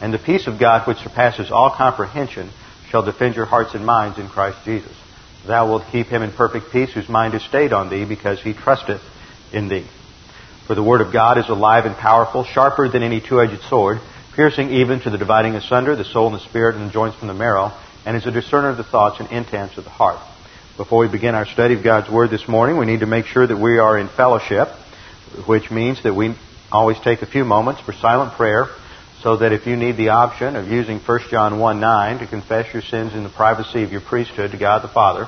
And the peace of God, which surpasses all comprehension, shall defend your hearts and minds in Christ Jesus. Thou wilt keep him in perfect peace whose mind is stayed on thee, because he trusteth in thee. For the word of God is alive and powerful, sharper than any two-edged sword, piercing even to the dividing asunder the soul and the spirit and the joints from the marrow, and is a discerner of the thoughts and intents of the heart. Before we begin our study of God's Word this morning, we need to make sure that we are in fellowship, which means that we always take a few moments for silent prayer so that if you need the option of using 1 John 1 9 to confess your sins in the privacy of your priesthood to God the Father,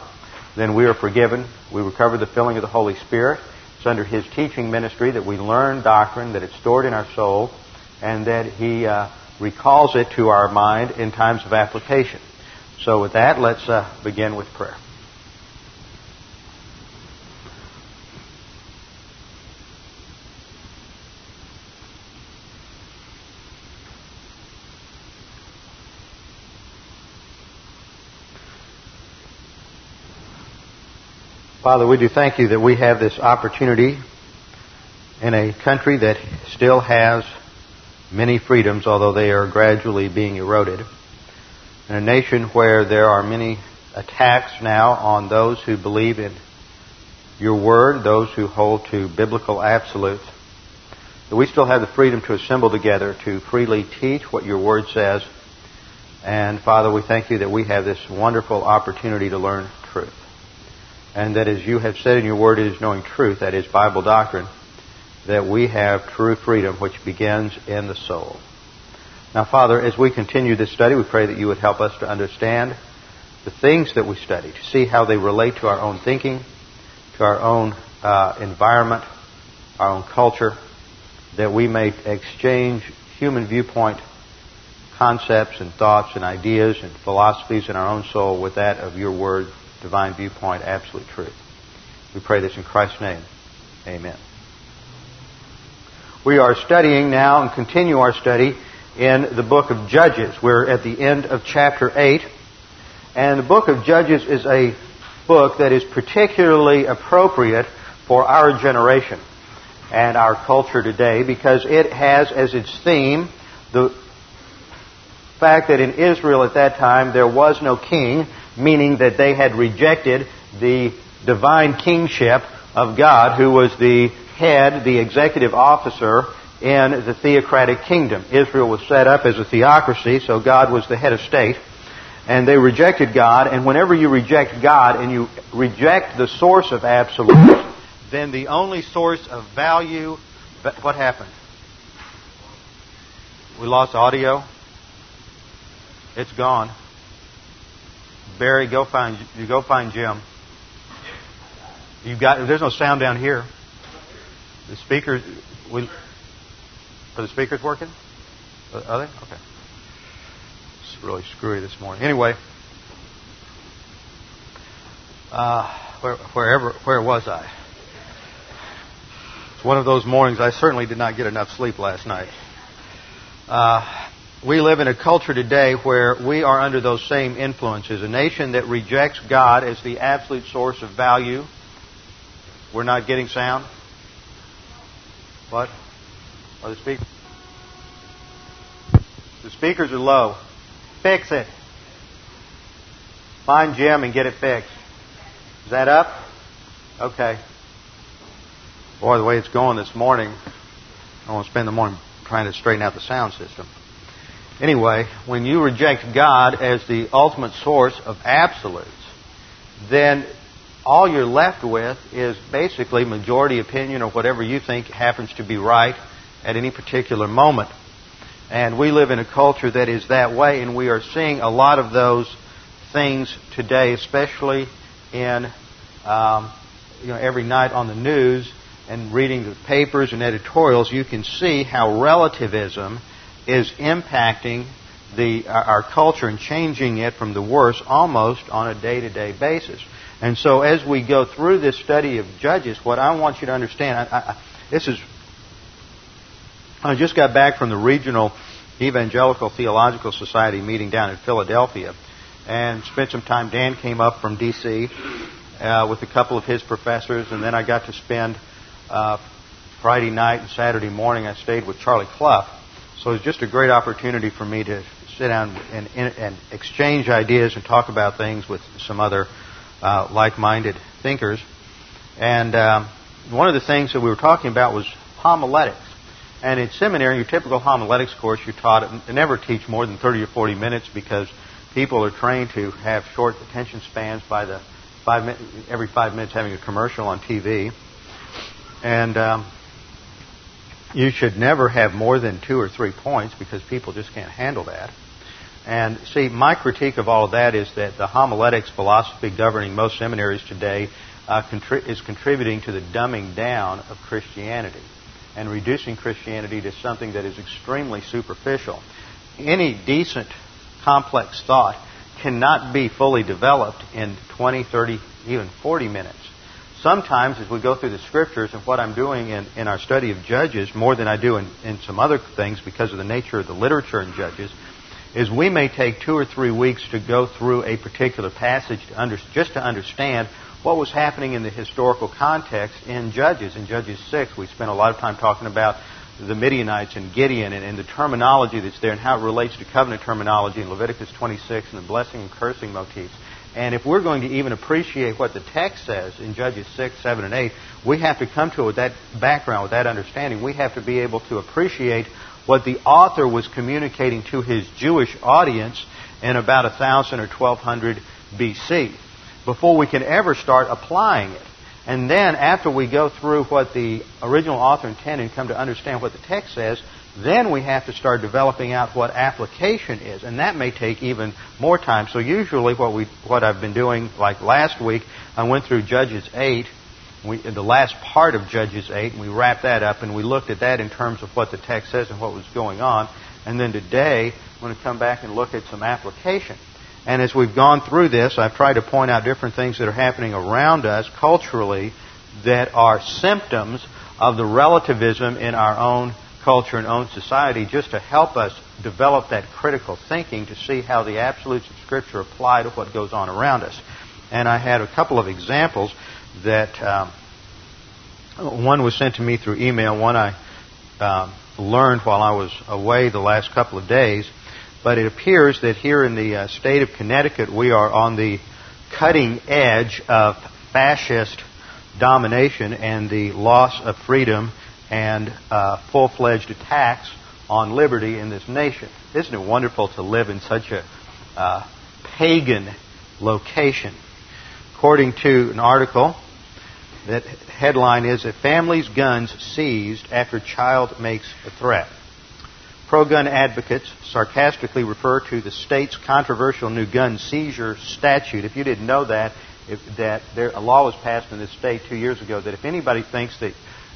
then we are forgiven. We recover the filling of the Holy Spirit. It's under His teaching ministry that we learn doctrine, that it's stored in our soul, and that He uh, recalls it to our mind in times of application. So with that, let's uh, begin with prayer. Father, we do thank you that we have this opportunity in a country that still has many freedoms, although they are gradually being eroded. In a nation where there are many attacks now on those who believe in your word, those who hold to biblical absolutes, that we still have the freedom to assemble together to freely teach what your word says. And Father, we thank you that we have this wonderful opportunity to learn truth and that as you have said in your word, it is knowing truth, that is Bible doctrine, that we have true freedom which begins in the soul. Now, Father, as we continue this study, we pray that you would help us to understand the things that we study, to see how they relate to our own thinking, to our own uh, environment, our own culture, that we may exchange human viewpoint concepts and thoughts and ideas and philosophies in our own soul with that of your word divine viewpoint, absolute truth. We pray this in Christ's name. Amen. We are studying now and continue our study in the book of Judges. We're at the end of chapter 8. And the book of Judges is a book that is particularly appropriate for our generation and our culture today because it has as its theme the fact that in Israel at that time there was no king meaning that they had rejected the divine kingship of God, who was the head, the executive officer in the theocratic kingdom. Israel was set up as a theocracy, so God was the head of state. And they rejected God, and whenever you reject God and you reject the source of absolute, then the only source of value, what happened? We lost audio. It's gone. Barry, go find you go find Jim. You've got there's no sound down here. The speakers we are the speakers working? Are they? Okay. It's really screwy this morning. Anyway, uh, where, wherever where was I? It's one of those mornings. I certainly did not get enough sleep last night. Uh, we live in a culture today where we are under those same influences. A nation that rejects God as the absolute source of value. We're not getting sound. What? Are the speakers? The speakers are low. Fix it. Find Jim and get it fixed. Is that up? Okay. Boy, the way it's going this morning, I want to spend the morning trying to straighten out the sound system. Anyway, when you reject God as the ultimate source of absolutes, then all you're left with is basically majority opinion or whatever you think happens to be right at any particular moment. And we live in a culture that is that way, and we are seeing a lot of those things today, especially in um, you know every night on the news and reading the papers and editorials. You can see how relativism is impacting the our culture and changing it from the worst almost on a day-to-day basis. And so, as we go through this study of Judges, what I want you to understand, I, I, this is I just got back from the regional Evangelical Theological Society meeting down in Philadelphia and spent some time. Dan came up from D.C. Uh, with a couple of his professors, and then I got to spend uh, Friday night and Saturday morning. I stayed with Charlie Clough. So it was just a great opportunity for me to sit down and, and exchange ideas and talk about things with some other uh, like-minded thinkers. And um, one of the things that we were talking about was homiletics. And in seminary, your typical homiletics course, you're taught to never teach more than 30 or 40 minutes because people are trained to have short attention spans by the five every five minutes having a commercial on TV. And um, you should never have more than two or three points because people just can't handle that. And see, my critique of all of that is that the homiletics philosophy governing most seminaries today uh, contri- is contributing to the dumbing down of Christianity and reducing Christianity to something that is extremely superficial. Any decent, complex thought cannot be fully developed in 20, 30, even 40 minutes. Sometimes, as we go through the scriptures, and what I'm doing in, in our study of Judges, more than I do in, in some other things because of the nature of the literature in Judges, is we may take two or three weeks to go through a particular passage to under, just to understand what was happening in the historical context in Judges. In Judges 6, we spent a lot of time talking about the Midianites and Gideon and, and, the terminology that's there and how it relates to covenant terminology in Leviticus 26 and the blessing and cursing motifs. And if we're going to even appreciate what the text says in Judges 6, 7, and 8, we have to come to it with that background, with that understanding. We have to be able to appreciate what the author was communicating to his Jewish audience in about 1000 or 1200 BC before we can ever start applying it. And then, after we go through what the original author intended and come to understand what the text says, then we have to start developing out what application is, and that may take even more time. So usually, what we what I've been doing, like last week, I went through Judges eight, we, the last part of Judges eight, and we wrapped that up, and we looked at that in terms of what the text says and what was going on. And then today, I'm going to come back and look at some application. And as we've gone through this, I've tried to point out different things that are happening around us culturally that are symptoms of the relativism in our own culture and own society just to help us develop that critical thinking to see how the absolutes of Scripture apply to what goes on around us. And I had a couple of examples that um, one was sent to me through email, one I um, learned while I was away the last couple of days. But it appears that here in the uh, state of Connecticut, we are on the cutting edge of fascist domination and the loss of freedom and uh, full fledged attacks on liberty in this nation. Isn't it wonderful to live in such a uh, pagan location? According to an article, that headline is A Family's Guns Seized After Child Makes a Threat. Pro gun advocates sarcastically refer to the state's controversial new gun seizure statute. If you didn't know that, if, that there, a law was passed in this state two years ago that if anybody thinks that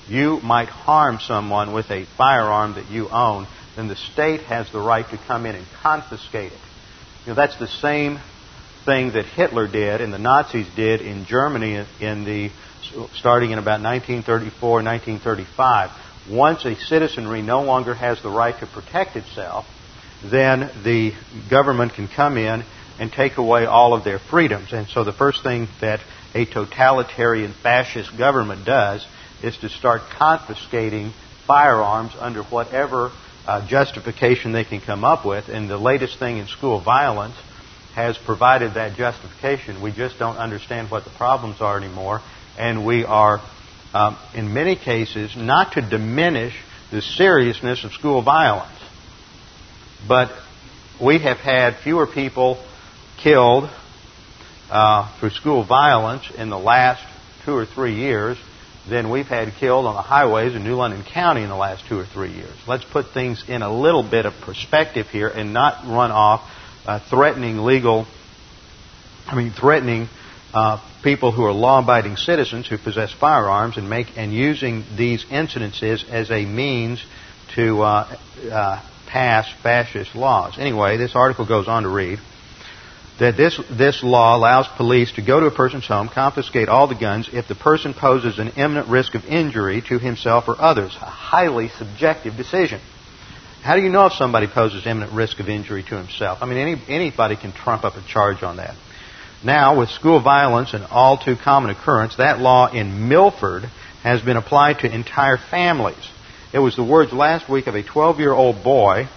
you might harm someone with a firearm that you own, then the state has the right to come in and confiscate it. You know, that's the same thing that Hitler did and the Nazis did in Germany in the starting in about 1934, 1935 once a citizenry no longer has the right to protect itself, then the government can come in and take away all of their freedoms. And so the first thing that a totalitarian fascist government does is to start confiscating firearms under whatever uh, justification they can come up with. And the latest thing in school violence has provided that justification. We just don't understand what the problems are anymore, and we are um, in many cases, not to diminish the seriousness of school violence, but we have had fewer people killed uh, through school violence in the last two or three years than we've had killed on the highways in New London County in the last two or three years. Let's put things in a little bit of perspective here and not run off uh, threatening legal, I mean, threatening uh, people who are law-abiding citizens who possess firearms and make and using these incidences as a means to uh, uh, pass fascist laws. Anyway, this article goes on to read that this, this law allows police to go to a person's home, confiscate all the guns if the person poses an imminent risk of injury to himself or others. A highly subjective decision. How do you know if somebody poses imminent risk of injury to himself? I mean, any, anybody can trump up a charge on that. Now, with school violence an all too common occurrence, that law in Milford has been applied to entire families. It was the words last week of a 12 year old boy,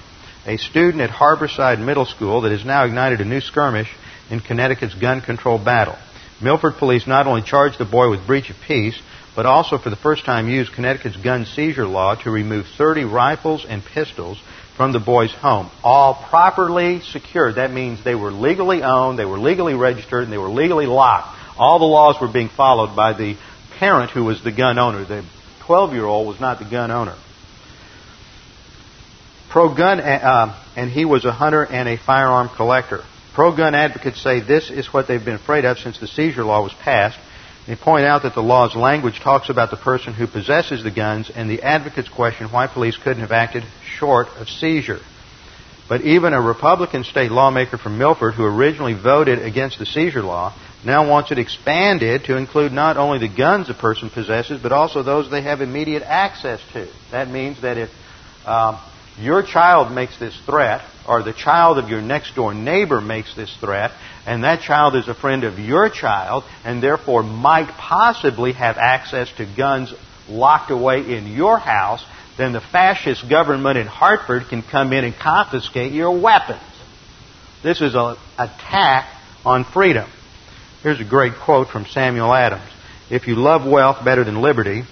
a student at Harborside Middle School, that has now ignited a new skirmish in Connecticut's gun control battle. Milford police not only charged the boy with breach of peace, but also for the first time used Connecticut's gun seizure law to remove 30 rifles and pistols from the boy's home, all properly secured. That means they were legally owned, they were legally registered, and they were legally locked. All the laws were being followed by the parent who was the gun owner. The 12 year old was not the gun owner. Pro gun, uh, and he was a hunter and a firearm collector. Pro gun advocates say this is what they've been afraid of since the seizure law was passed. They point out that the law's language talks about the person who possesses the guns, and the advocates question why police couldn't have acted short of seizure. But even a Republican state lawmaker from Milford who originally voted against the seizure law now wants it expanded to include not only the guns a person possesses, but also those they have immediate access to. That means that if um, your child makes this threat, or the child of your next door neighbor makes this threat, and that child is a friend of your child, and therefore might possibly have access to guns locked away in your house, then the fascist government in Hartford can come in and confiscate your weapons. This is an attack on freedom. Here's a great quote from Samuel Adams. If you love wealth better than liberty,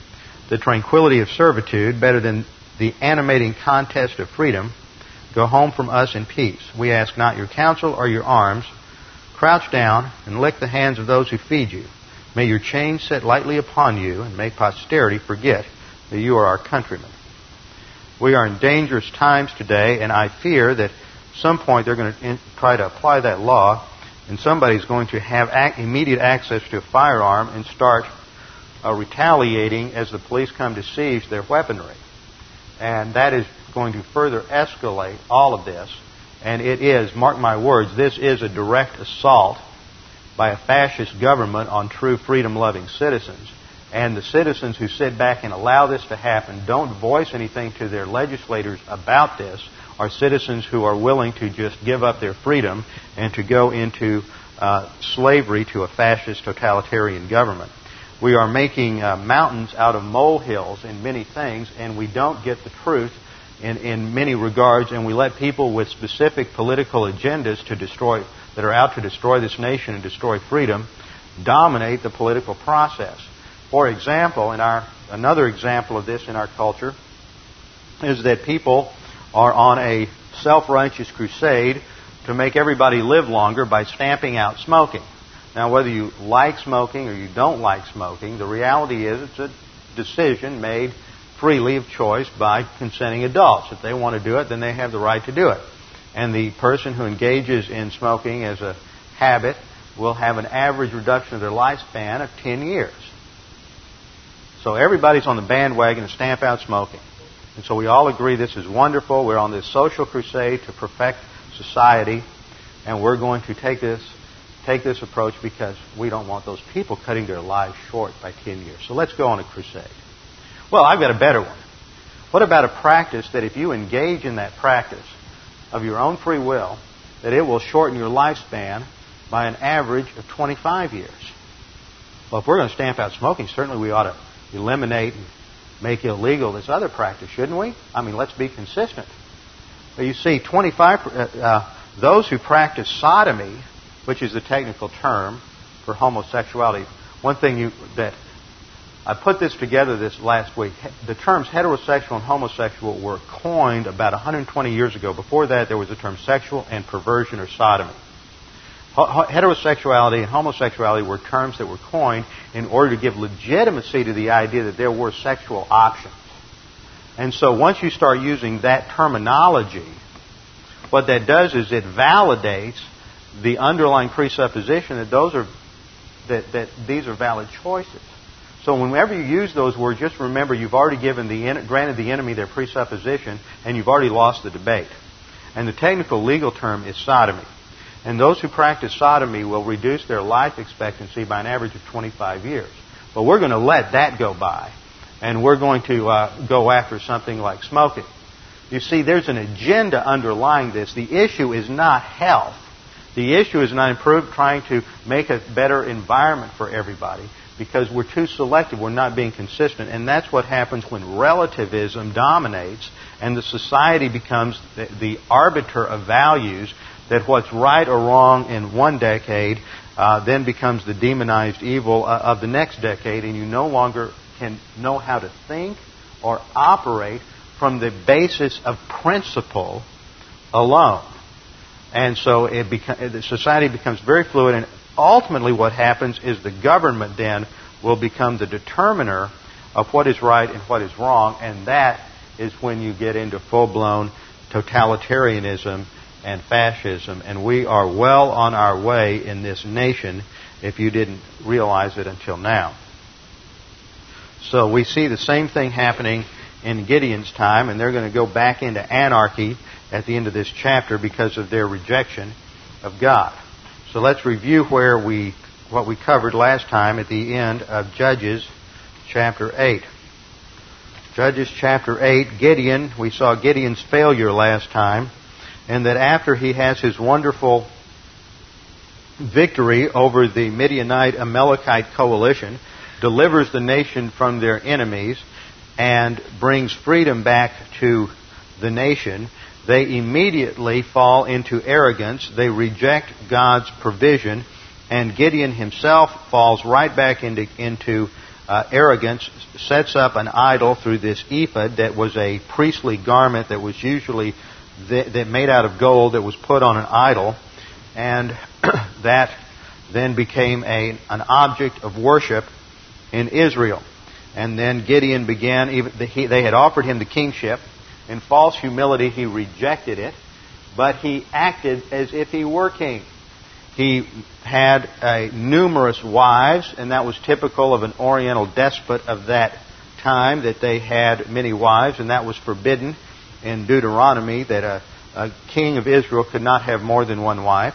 the tranquility of servitude better than the animating contest of freedom, go home from us in peace. We ask not your counsel or your arms. Crouch down and lick the hands of those who feed you. May your chains set lightly upon you, and may posterity forget that you are our countrymen. We are in dangerous times today, and I fear that at some point they're going to try to apply that law, and somebody's going to have immediate access to a firearm and start uh, retaliating as the police come to seize their weaponry. And that is going to further escalate all of this. And it is, mark my words, this is a direct assault by a fascist government on true freedom loving citizens. And the citizens who sit back and allow this to happen don't voice anything to their legislators about this are citizens who are willing to just give up their freedom and to go into uh, slavery to a fascist totalitarian government. We are making uh, mountains out of molehills in many things, and we don't get the truth in, in many regards, and we let people with specific political agendas to destroy that are out to destroy this nation and destroy freedom dominate the political process. For example, in our another example of this in our culture is that people are on a self-righteous crusade to make everybody live longer by stamping out smoking. Now, whether you like smoking or you don't like smoking, the reality is it's a decision made freely of choice by consenting adults. If they want to do it, then they have the right to do it. And the person who engages in smoking as a habit will have an average reduction of their lifespan of 10 years. So everybody's on the bandwagon to stamp out smoking. And so we all agree this is wonderful. We're on this social crusade to perfect society. And we're going to take this, take this approach because we don't want those people cutting their lives short by 10 years. So let's go on a crusade. Well, I've got a better one. What about a practice that if you engage in that practice of your own free will, that it will shorten your lifespan by an average of 25 years? Well, if we're going to stamp out smoking, certainly we ought to eliminate and make illegal this other practice, shouldn't we? I mean, let's be consistent. But you see, 25 uh, uh, those who practice sodomy, which is the technical term for homosexuality. One thing you, that I put this together this last week. The terms heterosexual and homosexual were coined about 120 years ago. Before that, there was the term sexual and perversion or sodomy. Heterosexuality and homosexuality were terms that were coined in order to give legitimacy to the idea that there were sexual options. And so once you start using that terminology, what that does is it validates the underlying presupposition that those are that, that these are valid choices. So whenever you use those words, just remember you've already given the granted the enemy their presupposition, and you've already lost the debate. And the technical legal term is sodomy. And those who practice sodomy will reduce their life expectancy by an average of 25 years. But we're going to let that go by, and we're going to uh, go after something like smoking. You see, there's an agenda underlying this. The issue is not health. The issue is not improve, trying to make a better environment for everybody because we're too selective. We're not being consistent. And that's what happens when relativism dominates and the society becomes the, the arbiter of values that what's right or wrong in one decade uh, then becomes the demonized evil uh, of the next decade, and you no longer can know how to think or operate from the basis of principle alone. And so beca- society becomes very fluid, and ultimately what happens is the government then will become the determiner of what is right and what is wrong, and that is when you get into full blown totalitarianism and fascism. And we are well on our way in this nation if you didn't realize it until now. So we see the same thing happening in Gideon's time, and they're going to go back into anarchy at the end of this chapter because of their rejection of God. So let's review where we what we covered last time at the end of Judges chapter 8. Judges chapter 8, Gideon, we saw Gideon's failure last time, and that after he has his wonderful victory over the Midianite Amalekite coalition, delivers the nation from their enemies, and brings freedom back to the nation, they immediately fall into arrogance. They reject God's provision, and Gideon himself falls right back into, into uh, arrogance, sets up an idol through this ephod that was a priestly garment that was usually that, that made out of gold that was put on an idol, and that then became a, an object of worship in Israel. And then Gideon began, even, he, they had offered him the kingship. In false humility, he rejected it, but he acted as if he were king. He had uh, numerous wives, and that was typical of an Oriental despot of that time, that they had many wives, and that was forbidden in Deuteronomy, that a, a king of Israel could not have more than one wife.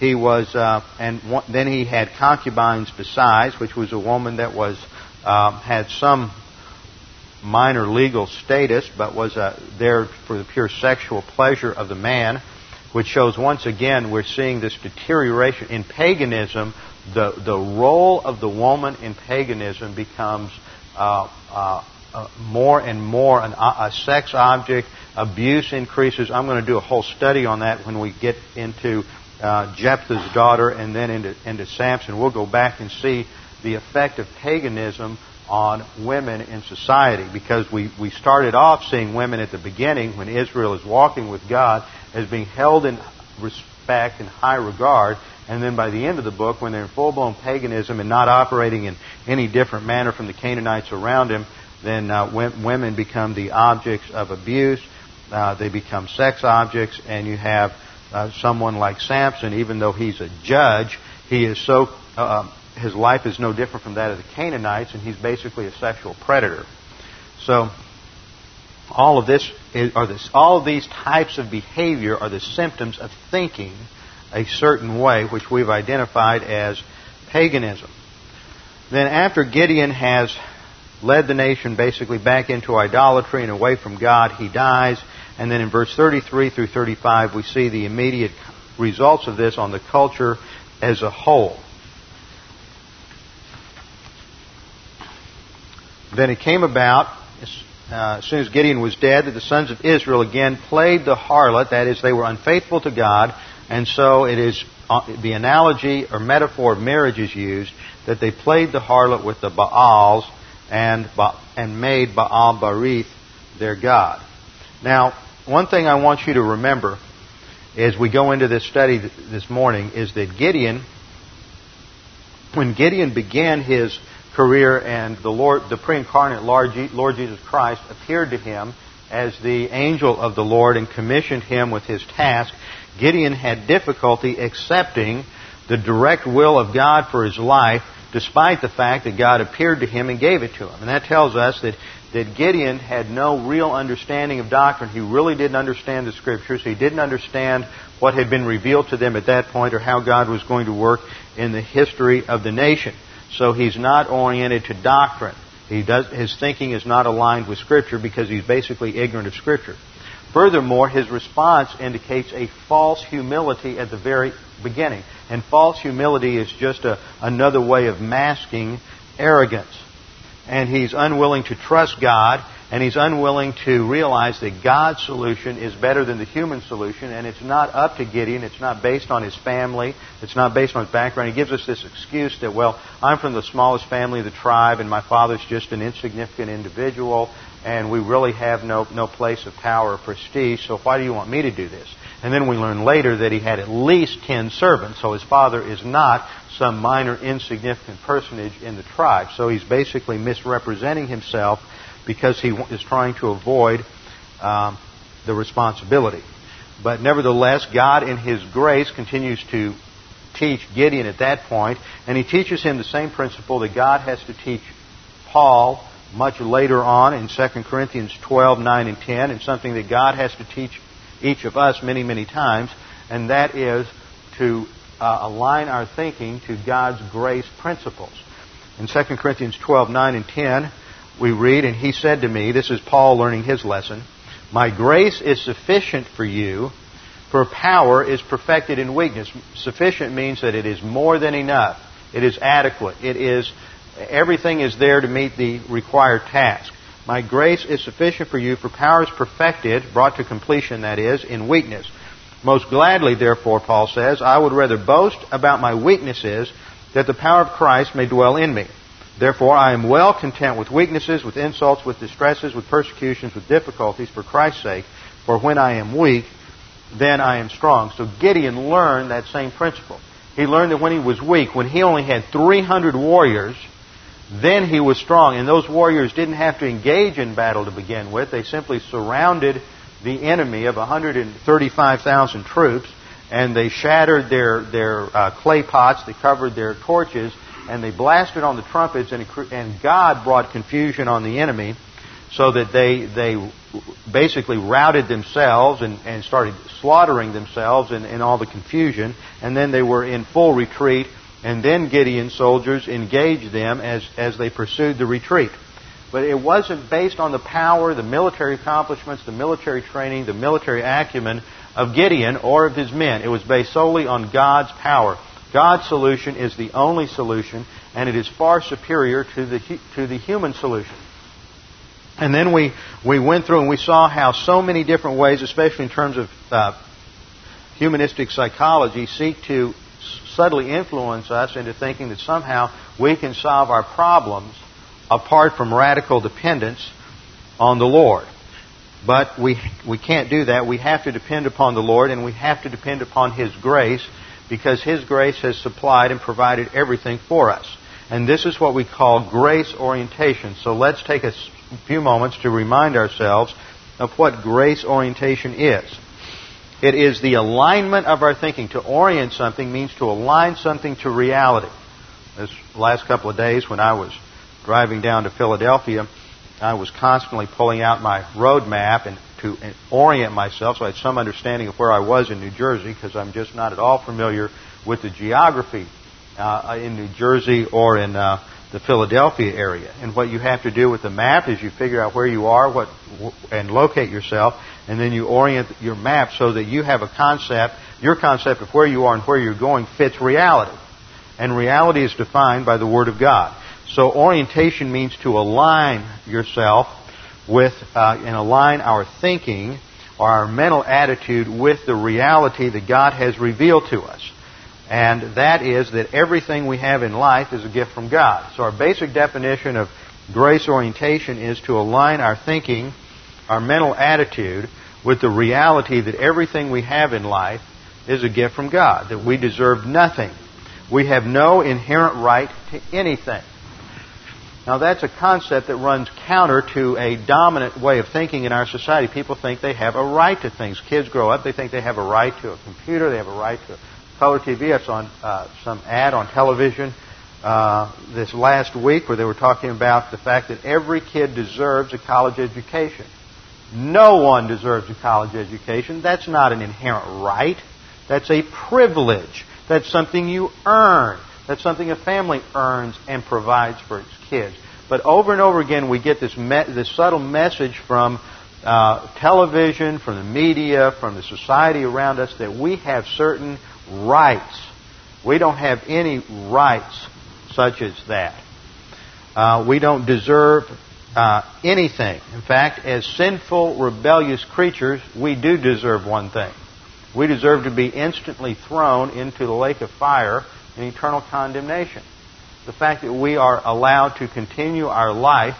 He was, uh, and one, then he had concubines besides, which was a woman that was uh, had some minor legal status, but was uh, there for the pure sexual pleasure of the man, which shows once again we're seeing this deterioration in paganism. The the role of the woman in paganism becomes uh, uh, uh more and more an, a sex object. Abuse increases. I'm going to do a whole study on that when we get into uh, Jephthah's daughter and then into into Samson. We'll go back and see the effect of paganism on women in society because we, we started off seeing women at the beginning when Israel is walking with God as being held in respect and high regard. And then by the end of the book, when they're in full blown paganism and not operating in any different manner from the Canaanites around them, then uh, women become the objects of abuse. Uh, they become sex objects, and you have uh, someone like Samson, even though he's a judge, he is so uh, his life is no different from that of the Canaanites, and he's basically a sexual predator. So, all of this is, are this, all of these types of behavior are the symptoms of thinking a certain way, which we've identified as paganism. Then, after Gideon has led the nation basically back into idolatry and away from God, he dies. And then in verse 33 through 35, we see the immediate results of this on the culture as a whole. Then it came about, uh, as soon as Gideon was dead, that the sons of Israel again played the harlot, that is, they were unfaithful to God, and so it is uh, the analogy or metaphor of marriage is used that they played the harlot with the Baals and, and made Baal Berith their god. Now, one thing I want you to remember as we go into this study this morning is that Gideon, when Gideon began his career and the Lord, the pre-incarnate Lord Jesus Christ appeared to him as the angel of the Lord and commissioned him with his task, Gideon had difficulty accepting the direct will of God for his life despite the fact that God appeared to him and gave it to him. And that tells us that, that Gideon had no real understanding of doctrine. He really didn't understand the Scriptures. He didn't understand what had been revealed to them at that point or how God was going to work in the history of the nation. So he's not oriented to doctrine. He does, his thinking is not aligned with Scripture because he's basically ignorant of Scripture. Furthermore, his response indicates a false humility at the very beginning. And false humility is just a, another way of masking arrogance. And he's unwilling to trust God, and he's unwilling to realize that God's solution is better than the human solution, and it's not up to Gideon. It's not based on his family. It's not based on his background. He gives us this excuse that, well, I'm from the smallest family of the tribe, and my father's just an insignificant individual, and we really have no, no place of power or prestige, so why do you want me to do this? And then we learn later that he had at least ten servants, so his father is not some minor insignificant personage in the tribe. So he's basically misrepresenting himself because he is trying to avoid um, the responsibility. But nevertheless, God in His grace continues to teach Gideon at that point, and He teaches him the same principle that God has to teach Paul much later on in 2 Corinthians 12, 9, and 10, and something that God has to teach each of us many, many times, and that is to uh, align our thinking to God's grace principles. In 2 Corinthians 12, 9, and 10, we read, And he said to me, this is Paul learning his lesson, My grace is sufficient for you, for power is perfected in weakness. Sufficient means that it is more than enough. It is adequate. It is Everything is there to meet the required task. My grace is sufficient for you, for power is perfected, brought to completion, that is, in weakness. Most gladly, therefore, Paul says, I would rather boast about my weaknesses, that the power of Christ may dwell in me. Therefore, I am well content with weaknesses, with insults, with distresses, with persecutions, with difficulties, for Christ's sake. For when I am weak, then I am strong. So Gideon learned that same principle. He learned that when he was weak, when he only had 300 warriors, then he was strong. And those warriors didn't have to engage in battle to begin with. They simply surrounded the enemy of 135,000 troops and they shattered their, their uh, clay pots, they covered their torches, and they blasted on the trumpets, and, and God brought confusion on the enemy so that they, they basically routed themselves and, and started slaughtering themselves in, in all the confusion, and then they were in full retreat and then Gideon's soldiers engaged them as, as they pursued the retreat. But it wasn't based on the power, the military accomplishments, the military training, the military acumen of Gideon or of his men. It was based solely on God's power. God's solution is the only solution, and it is far superior to the, to the human solution. And then we, we went through and we saw how so many different ways, especially in terms of uh, humanistic psychology, seek to subtly influence us into thinking that somehow we can solve our problems apart from radical dependence on the Lord. But we, we can't do that. We have to depend upon the Lord and we have to depend upon His grace because His grace has supplied and provided everything for us. And this is what we call grace orientation. So let's take a few moments to remind ourselves of what grace orientation is. It is the alignment of our thinking. To orient something means to align something to reality. This last couple of days when I was driving down to Philadelphia, I was constantly pulling out my road map and to orient myself so I had some understanding of where I was in New Jersey because I'm just not at all familiar with the geography uh, in New Jersey or in uh, the Philadelphia area. And what you have to do with the map is you figure out where you are, what, and locate yourself, and then you orient your map so that you have a concept, your concept of where you are and where you're going fits reality. And reality is defined by the Word of God. So orientation means to align yourself with, uh, and align our thinking or our mental attitude with the reality that God has revealed to us. And that is that everything we have in life is a gift from God. So our basic definition of grace orientation is to align our thinking, our mental attitude, with the reality that everything we have in life is a gift from God, that we deserve nothing. We have no inherent right to anything. Now that's a concept that runs counter to a dominant way of thinking in our society. People think they have a right to things. Kids grow up, they think they have a right to a computer, they have a right to color TV. I saw uh, some ad on television uh, this last week where they were talking about the fact that every kid deserves a college education. No one deserves a college education. That's not an inherent right. That's a privilege. That's something you earn. That's something a family earns and provides for its kids. But over and over again, we get this, me- this subtle message from uh, television, from the media, from the society around us that we have certain rights. We don't have any rights such as that. Uh, we don't deserve uh, anything. In fact, as sinful, rebellious creatures, we do deserve one thing. We deserve to be instantly thrown into the lake of fire in eternal condemnation. The fact that we are allowed to continue our life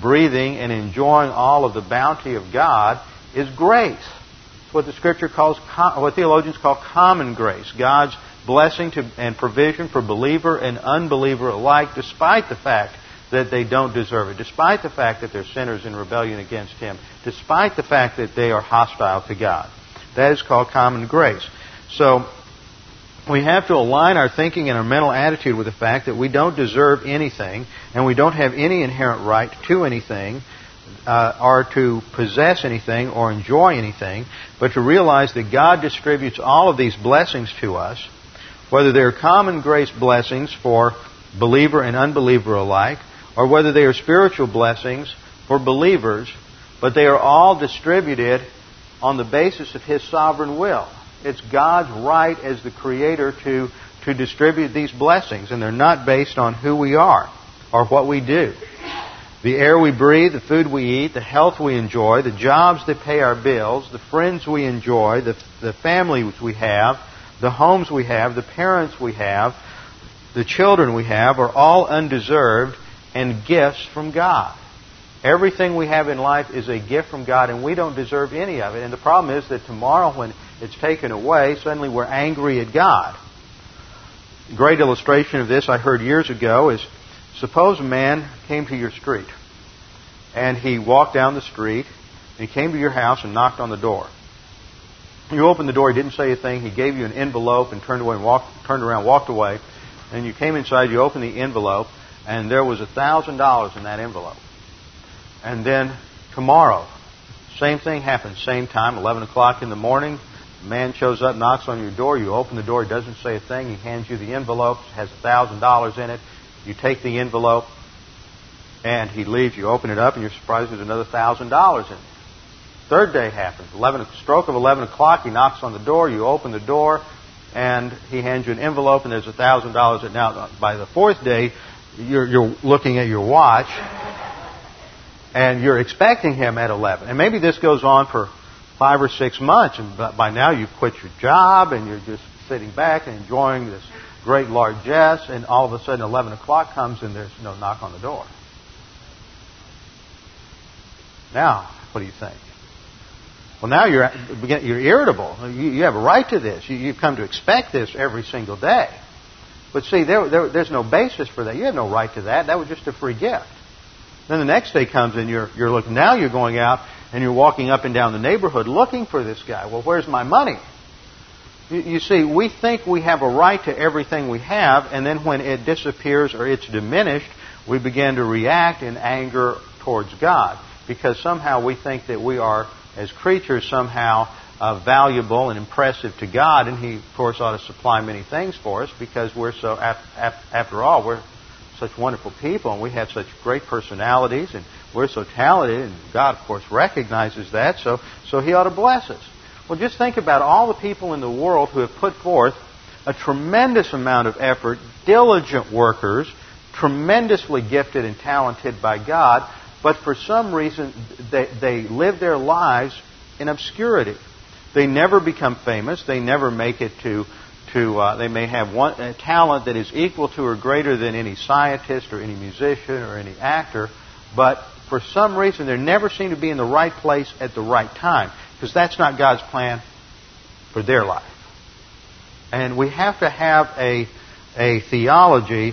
breathing and enjoying all of the bounty of God is grace. It's what the Scripture calls, what theologians call common grace. God's blessing to, and provision for believer and unbeliever alike, despite the fact that they don't deserve it, despite the fact that they're sinners in rebellion against Him, despite the fact that they are hostile to God. That is called common grace. So, we have to align our thinking and our mental attitude with the fact that we don't deserve anything and we don't have any inherent right to anything uh, or to possess anything or enjoy anything, but to realize that God distributes all of these blessings to us whether they are common grace blessings for believer and unbeliever alike, or whether they are spiritual blessings for believers, but they are all distributed on the basis of His sovereign will. It's God's right as the Creator to, to distribute these blessings, and they're not based on who we are or what we do. The air we breathe, the food we eat, the health we enjoy, the jobs that pay our bills, the friends we enjoy, the, the families we have, the homes we have, the parents we have, the children we have are all undeserved and gifts from God. Everything we have in life is a gift from God, and we don't deserve any of it. And the problem is that tomorrow, when it's taken away, suddenly we're angry at God. A great illustration of this I heard years ago is suppose a man came to your street, and he walked down the street, and he came to your house and knocked on the door. You opened the door, he didn't say a thing, he gave you an envelope and turned away and walked, turned around, walked away. And you came inside, you opened the envelope, and there was a thousand dollars in that envelope. And then tomorrow, same thing happens, same time, eleven o'clock in the morning. A man shows up, knocks on your door. You open the door. He doesn't say a thing. He hands you the envelope. Has thousand dollars in it. You take the envelope, and he leaves. You open it up, and you're surprised there's another thousand dollars in it. Third day happens. 11, stroke of 11 o'clock, he knocks on the door. You open the door, and he hands you an envelope, and there's a thousand dollars. In it. Now, by the fourth day, you're, you're looking at your watch, and you're expecting him at 11. And maybe this goes on for five or six months, and by now you've quit your job, and you're just sitting back and enjoying this great largesse, and all of a sudden 11 o'clock comes, and there's no knock on the door. Now, what do you think? Well, now you're, you're irritable. You, have a right to this. You, you've come to expect this every single day. But see, there, there, there's no basis for that. You have no right to that. That was just a free gift. Then the next day comes and you're, you're looking, now you're going out and you're walking up and down the neighborhood looking for this guy. Well, where's my money? You, you see, we think we have a right to everything we have, and then when it disappears or it's diminished, we begin to react in anger towards God because somehow we think that we are as creatures somehow uh, valuable and impressive to God, and He, of course, ought to supply many things for us because we're so, after all, we're such wonderful people and we have such great personalities and we're so talented, and God, of course, recognizes that, so, so He ought to bless us. Well, just think about all the people in the world who have put forth a tremendous amount of effort, diligent workers, tremendously gifted and talented by God, but for some reason they, they live their lives in obscurity. They never become famous. They never make it to, to uh, they may have one a talent that is equal to or greater than any scientist or any musician or any actor, but for some reason they never seem to be in the right place at the right time because that's not God's plan for their life. And we have to have a a theology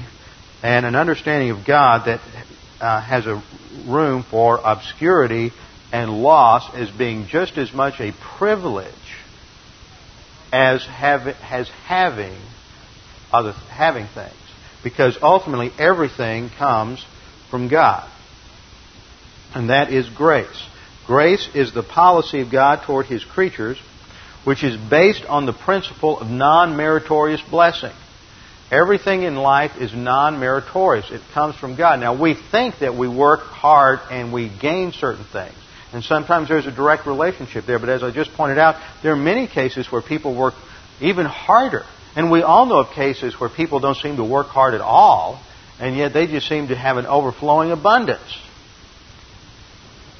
and an understanding of God that uh, has a room for obscurity and loss as being just as much a privilege as have, as having other having things, because ultimately everything comes from God, and that is grace. Grace is the policy of God toward His creatures, which is based on the principle of non-meritorious blessing. Everything in life is non-meritorious. It comes from God. Now we think that we work hard and we gain certain things. And sometimes there's a direct relationship there, but as I just pointed out, there are many cases where people work even harder. And we all know of cases where people don't seem to work hard at all, and yet they just seem to have an overflowing abundance.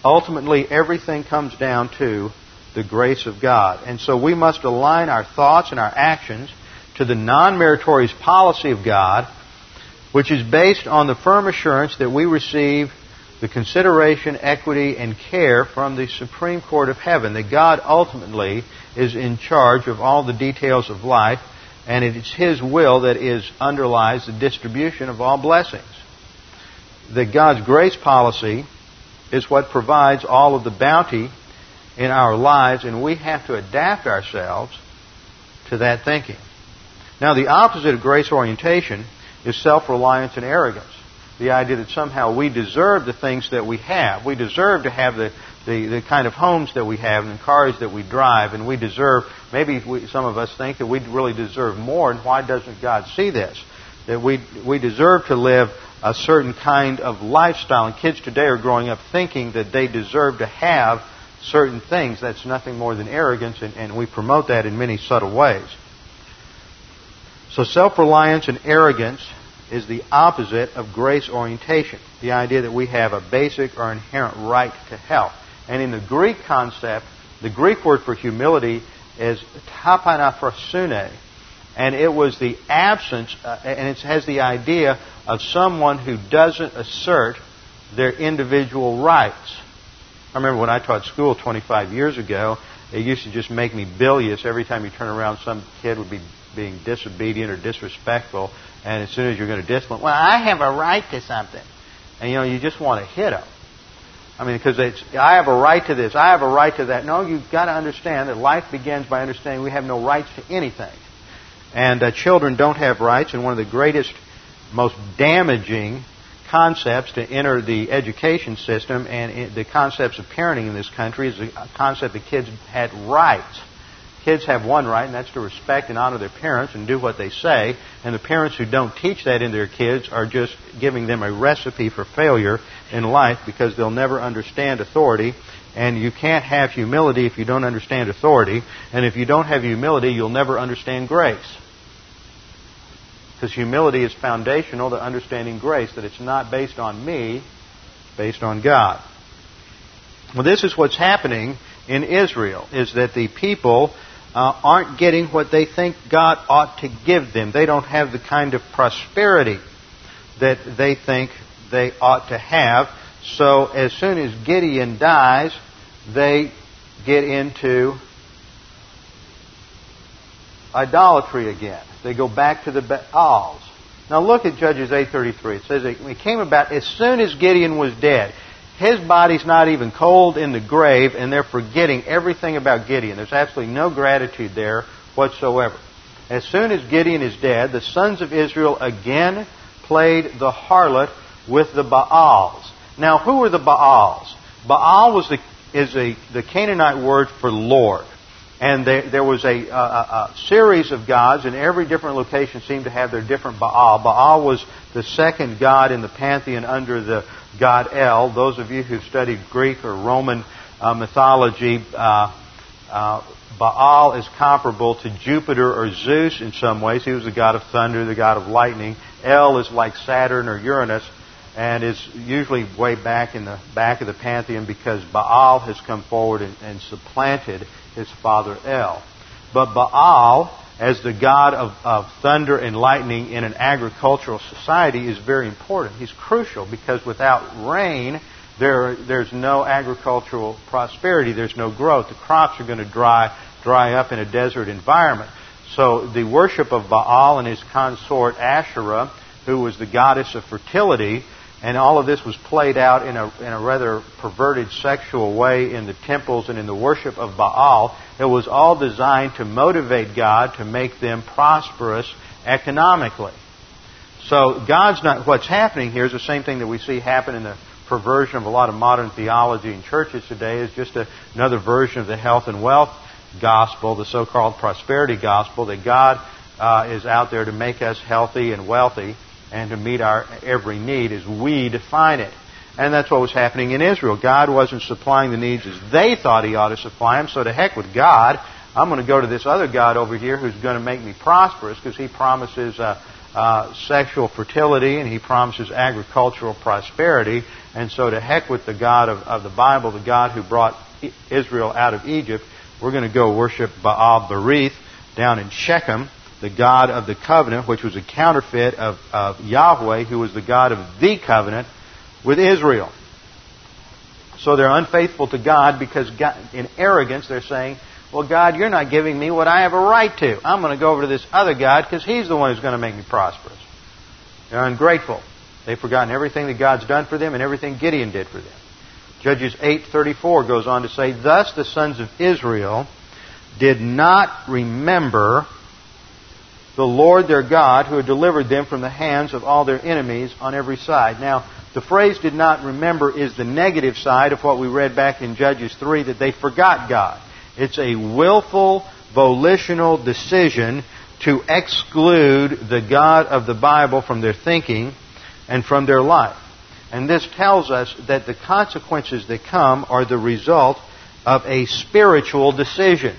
Ultimately, everything comes down to the grace of God. And so we must align our thoughts and our actions to the non meritorious policy of God, which is based on the firm assurance that we receive the consideration, equity, and care from the Supreme Court of Heaven, that God ultimately is in charge of all the details of life, and it is His will that is underlies the distribution of all blessings. That God's grace policy is what provides all of the bounty in our lives, and we have to adapt ourselves to that thinking. Now, the opposite of grace orientation is self reliance and arrogance. The idea that somehow we deserve the things that we have. We deserve to have the, the, the kind of homes that we have and the cars that we drive, and we deserve, maybe we, some of us think that we really deserve more, and why doesn't God see this? That we, we deserve to live a certain kind of lifestyle, and kids today are growing up thinking that they deserve to have certain things. That's nothing more than arrogance, and, and we promote that in many subtle ways. So self reliance and arrogance is the opposite of grace orientation. The idea that we have a basic or inherent right to health. And in the Greek concept, the Greek word for humility is tapeinophrosyne. And it was the absence, uh, and it has the idea of someone who doesn't assert their individual rights. I remember when I taught school 25 years ago, it used to just make me bilious every time you turn around, some kid would be being disobedient or disrespectful, and as soon as you're going to discipline, well, I have a right to something, and you know you just want to hit them. I mean, because it's I have a right to this, I have a right to that. No, you've got to understand that life begins by understanding we have no rights to anything, and uh, children don't have rights. And one of the greatest, most damaging concepts to enter the education system and the concepts of parenting in this country is the concept that kids had rights. Kids have one right, and that's to respect and honor their parents and do what they say. And the parents who don't teach that in their kids are just giving them a recipe for failure in life because they'll never understand authority. And you can't have humility if you don't understand authority. And if you don't have humility, you'll never understand grace. Because humility is foundational to understanding grace, that it's not based on me, it's based on God. Well, this is what's happening in Israel, is that the people uh, aren't getting what they think God ought to give them. They don't have the kind of prosperity that they think they ought to have. So as soon as Gideon dies, they get into idolatry again. They go back to the Baals. Now look at Judges 8:33. It says it came about as soon as Gideon was dead. His body's not even cold in the grave, and they're forgetting everything about Gideon. There's absolutely no gratitude there whatsoever. As soon as Gideon is dead, the sons of Israel again played the harlot with the Baals. Now, who are the Baals? Baal was the, is a, the Canaanite word for Lord. And there, there was a, a, a, series of gods, and every different location seemed to have their different Baal. Baal was the second god in the pantheon under the god El. Those of you who've studied Greek or Roman uh, mythology, uh, uh, Baal is comparable to Jupiter or Zeus in some ways. He was the god of thunder, the god of lightning. El is like Saturn or Uranus and is usually way back in the back of the pantheon because Baal has come forward and, and supplanted his father El. But Baal as the God of, of thunder and lightning in an agricultural society is very important. He's crucial because without rain, there, there's no agricultural prosperity. There's no growth. The crops are going to dry, dry up in a desert environment. So the worship of Baal and his consort Asherah, who was the goddess of fertility, and all of this was played out in a, in a rather perverted sexual way in the temples and in the worship of Baal. It was all designed to motivate God to make them prosperous economically. So God's not, what's happening here is the same thing that we see happen in the perversion of a lot of modern theology in churches today is just a, another version of the health and wealth gospel, the so-called prosperity gospel, that God uh, is out there to make us healthy and wealthy and to meet our every need as we define it. And that's what was happening in Israel. God wasn't supplying the needs as they thought He ought to supply them, so to heck with God. I'm going to go to this other God over here who's going to make me prosperous because He promises uh, uh, sexual fertility and He promises agricultural prosperity. And so to heck with the God of, of the Bible, the God who brought Israel out of Egypt, we're going to go worship Baal Berith down in Shechem the God of the covenant, which was a counterfeit of, of Yahweh, who was the God of the covenant with Israel. So they're unfaithful to God because God, in arrogance they're saying, well, God, you're not giving me what I have a right to. I'm going to go over to this other God because he's the one who's going to make me prosperous. They're ungrateful. They've forgotten everything that God's done for them and everything Gideon did for them. Judges 8:34 goes on to say, "Thus the sons of Israel did not remember the Lord their God who had delivered them from the hands of all their enemies on every side. Now, the phrase did not remember is the negative side of what we read back in Judges 3 that they forgot God. It's a willful, volitional decision to exclude the God of the Bible from their thinking and from their life. And this tells us that the consequences that come are the result of a spiritual decision.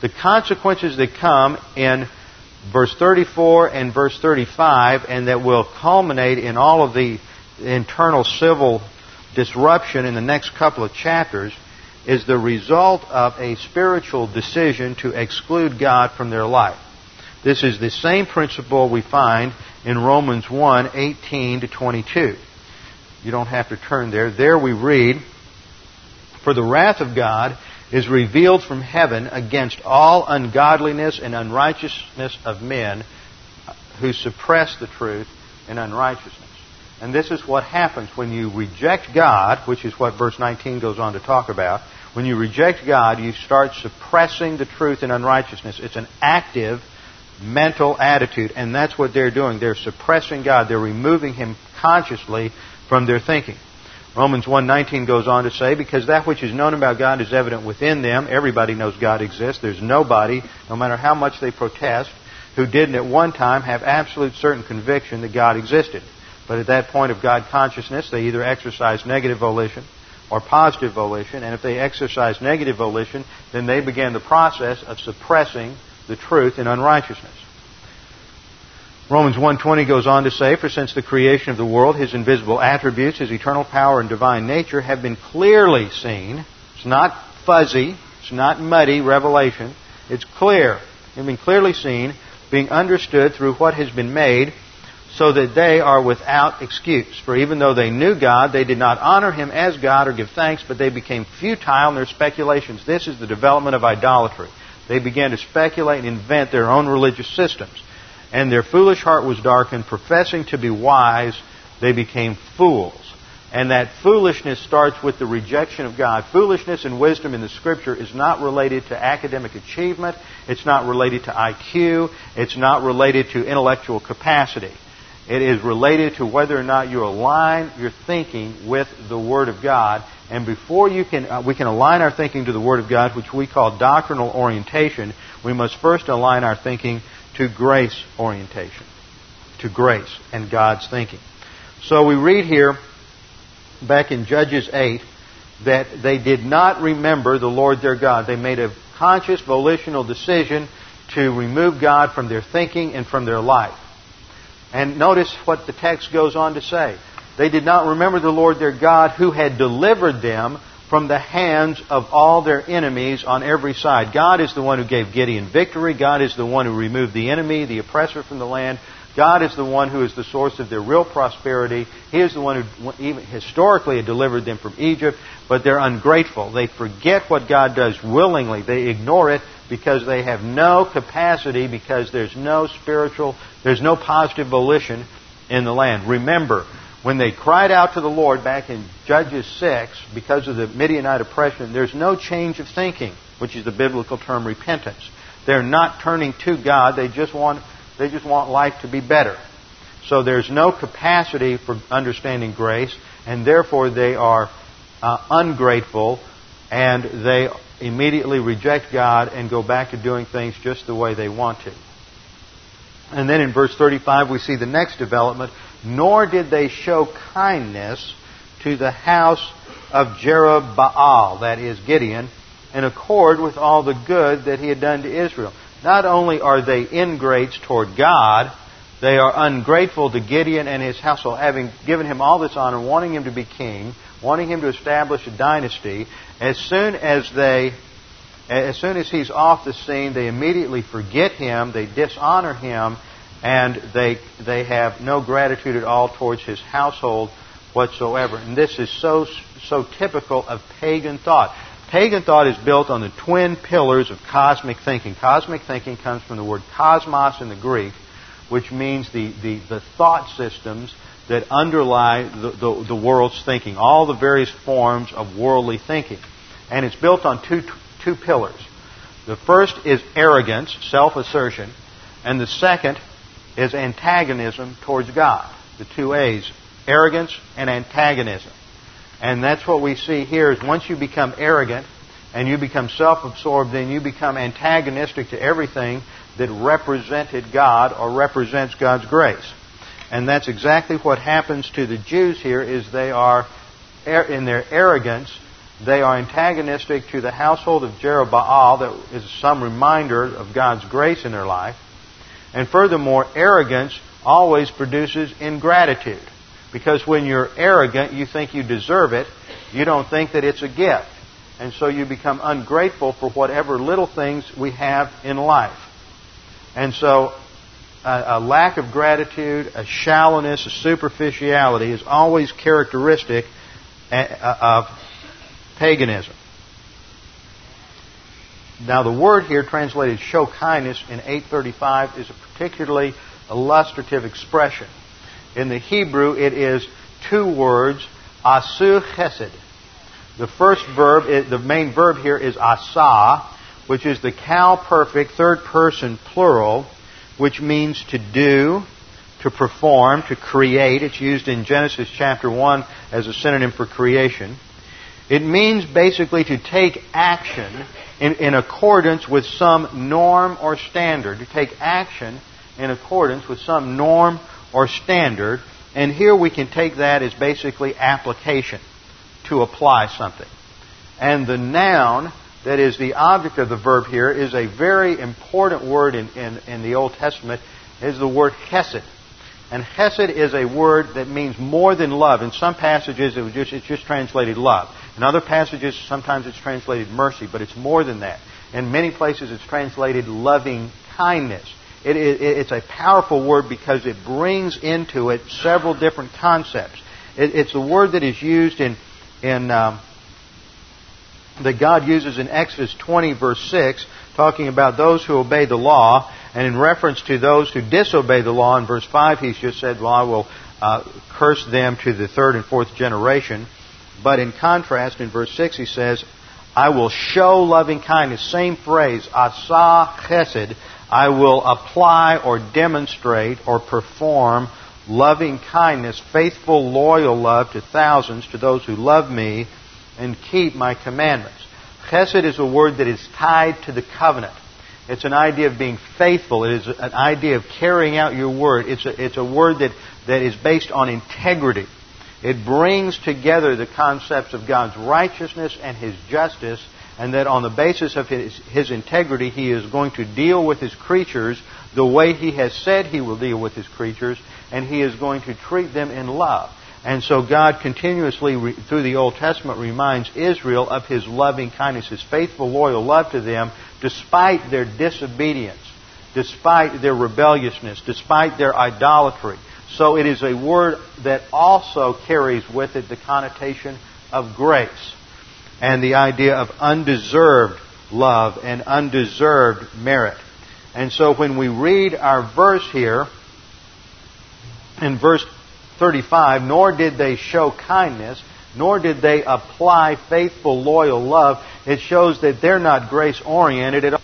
The consequences that come in verse 34 and verse 35, and that will culminate in all of the internal civil disruption in the next couple of chapters, is the result of a spiritual decision to exclude God from their life. This is the same principle we find in Romans 1 18 to 22. You don't have to turn there. There we read, For the wrath of God is revealed from heaven against all ungodliness and unrighteousness of men who suppress the truth in unrighteousness. And this is what happens when you reject God, which is what verse 19 goes on to talk about. When you reject God, you start suppressing the truth in unrighteousness. It's an active mental attitude, and that's what they're doing. They're suppressing God. They're removing Him consciously from their thinking. Romans 1.19 goes on to say, because that which is known about God is evident within them. Everybody knows God exists. There's nobody, no matter how much they protest, who didn't at one time have absolute certain conviction that God existed. But at that point of God consciousness, they either exercise negative volition or positive volition. And if they exercise negative volition, then they begin the process of suppressing the truth in unrighteousness. Romans 1.20 goes on to say, For since the creation of the world, his invisible attributes, his eternal power and divine nature have been clearly seen. It's not fuzzy. It's not muddy revelation. It's clear. They've been clearly seen, being understood through what has been made, so that they are without excuse. For even though they knew God, they did not honor him as God or give thanks, but they became futile in their speculations. This is the development of idolatry. They began to speculate and invent their own religious systems and their foolish heart was darkened, professing to be wise, they became fools. And that foolishness starts with the rejection of God. Foolishness and wisdom in the Scripture is not related to academic achievement. It's not related to IQ. It's not related to intellectual capacity. It is related to whether or not you align your thinking with the Word of God. And before you can, uh, we can align our thinking to the Word of God, which we call doctrinal orientation, we must first align our thinking to grace orientation, to grace and God's thinking. So we read here, back in Judges 8, that they did not remember the Lord their God. They made a conscious, volitional decision to remove God from their thinking and from their life. And notice what the text goes on to say. They did not remember the Lord their God who had delivered them from the hands of all their enemies on every side. God is the one who gave Gideon victory. God is the one who removed the enemy, the oppressor from the land. God is the one who is the source of their real prosperity. He is the one who even historically had delivered them from Egypt, but they're ungrateful. They forget what God does willingly. They ignore it because they have no capacity, because there's no spiritual, there's no positive volition in the land. Remember, when they cried out to the Lord back in Judges 6, because of the Midianite oppression, there's no change of thinking, which is the biblical term repentance. They're not turning to God, they just want they just want life to be better. So there's no capacity for understanding grace, and therefore they are uh, ungrateful and they immediately reject God and go back to doing things just the way they want to. And then in verse 35, we see the next development. Nor did they show kindness to the house of Jerubbaal, that is Gideon, in accord with all the good that he had done to Israel. Not only are they ingrates toward God, they are ungrateful to Gideon and his household, having given him all this honor, wanting him to be king, wanting him to establish a dynasty. As soon as they as soon as he's off the scene, they immediately forget him, they dishonor him, and they they have no gratitude at all towards his household whatsoever. And this is so so typical of pagan thought. Pagan thought is built on the twin pillars of cosmic thinking. Cosmic thinking comes from the word cosmos in the Greek, which means the, the, the thought systems that underlie the, the, the, world's thinking, all the various forms of worldly thinking. And it's built on two, two pillars. The first is arrogance, self assertion, and the second is antagonism towards God. The two A's arrogance and antagonism. And that's what we see here is once you become arrogant and you become self-absorbed, then you become antagonistic to everything that represented God or represents God's grace. And that's exactly what happens to the Jews here is they are in their arrogance, they are antagonistic to the household of Jeroboam. that is some reminder of God's grace in their life. And furthermore, arrogance always produces ingratitude. Because when you're arrogant, you think you deserve it. You don't think that it's a gift. And so you become ungrateful for whatever little things we have in life. And so a, lack of gratitude, a shallowness, a superficiality is always characteristic uh, of paganism. Now, the word here translated show kindness in 835 is a particularly illustrative expression. In the Hebrew, it is two words, asu chesed. The first verb, the main verb here is asa, which is the qal perfect third person plural, which means to do, to perform, to create. It's used in Genesis chapter 1 as a synonym for creation. It means basically to take action in, in accordance with some norm or standard, to take action in accordance with some norm or standard. And here we can take that as basically application to apply something. And the noun that is the object of the verb here is a very important word in, in, in the Old Testament, is the word chesed. And hesed is a word that means more than love. In some passages, it just, it's just translated love. In other passages, sometimes it's translated mercy, but it's more than that. In many places, it's translated loving kindness. It, it, it's a powerful word because it brings into it several different concepts. It, it's a word that is used in, in um, that God uses in Exodus 20, verse 6, talking about those who obey the law, and in reference to those who disobey the law, in verse 5, he's just said, Well, I will uh, curse them to the third and fourth generation. But in contrast, in verse 6, he says, I will show loving kindness. Same phrase, asa chesed. I will apply or demonstrate or perform loving kindness, faithful, loyal love to thousands, to those who love me and keep my commandments. Chesed is a word that is tied to the covenant. It's an idea of being faithful. It is an idea of carrying out your word. It's a, it's a word that, that is based on integrity. It brings together the concepts of God's righteousness and His justice and that on the basis of his, his integrity, he is going to deal with his creatures the way he has said he will deal with his creatures, and he is going to treat them in love. And so God continuously, through the Old Testament, reminds Israel of His loving kindness, His faithful, loyal love to them, despite their disobedience, despite their rebelliousness, despite their idolatry. So it is a word that also carries with it the connotation of grace and the idea of undeserved love and undeserved merit. And so when we read our verse here, in verse 35, nor did they show kindness, nor did they apply faithful, loyal love, it shows that they're not grace oriented at all.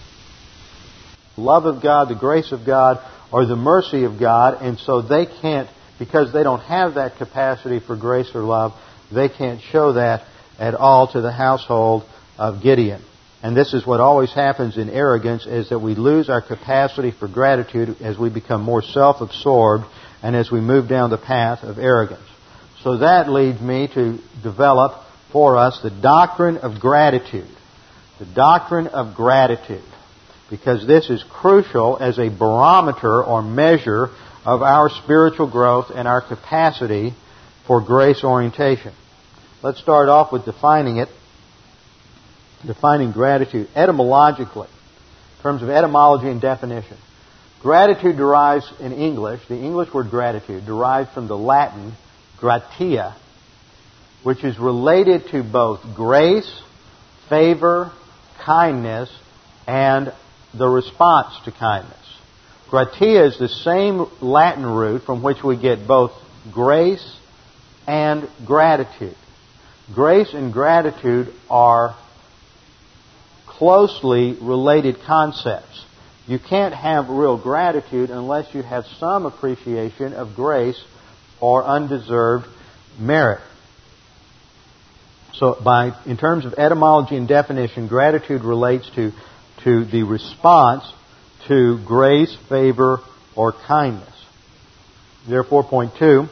Love of God, the grace of God, or the mercy of God, and so they can't, because they don't have that capacity for grace or love, they can't show that at all to the household of Gideon. And this is what always happens in arrogance is that we lose our capacity for gratitude as we become more self-absorbed and as we move down the path of arrogance. So that leads me to develop for us the doctrine of gratitude. The doctrine of gratitude. Because this is crucial as a barometer or measure of our spiritual growth and our capacity for grace orientation. Let's start off with defining it. Defining gratitude etymologically, in terms of etymology and definition. Gratitude derives in English, the English word gratitude derives from the Latin gratia, which is related to both grace, favor, kindness, and the response to kindness. Gratia is the same Latin root from which we get both grace and gratitude. Grace and gratitude are closely related concepts. You can't have real gratitude unless you have some appreciation of grace or undeserved merit. So, by, in terms of etymology and definition, gratitude relates to, to the response to grace, favor, or kindness. Therefore, point two,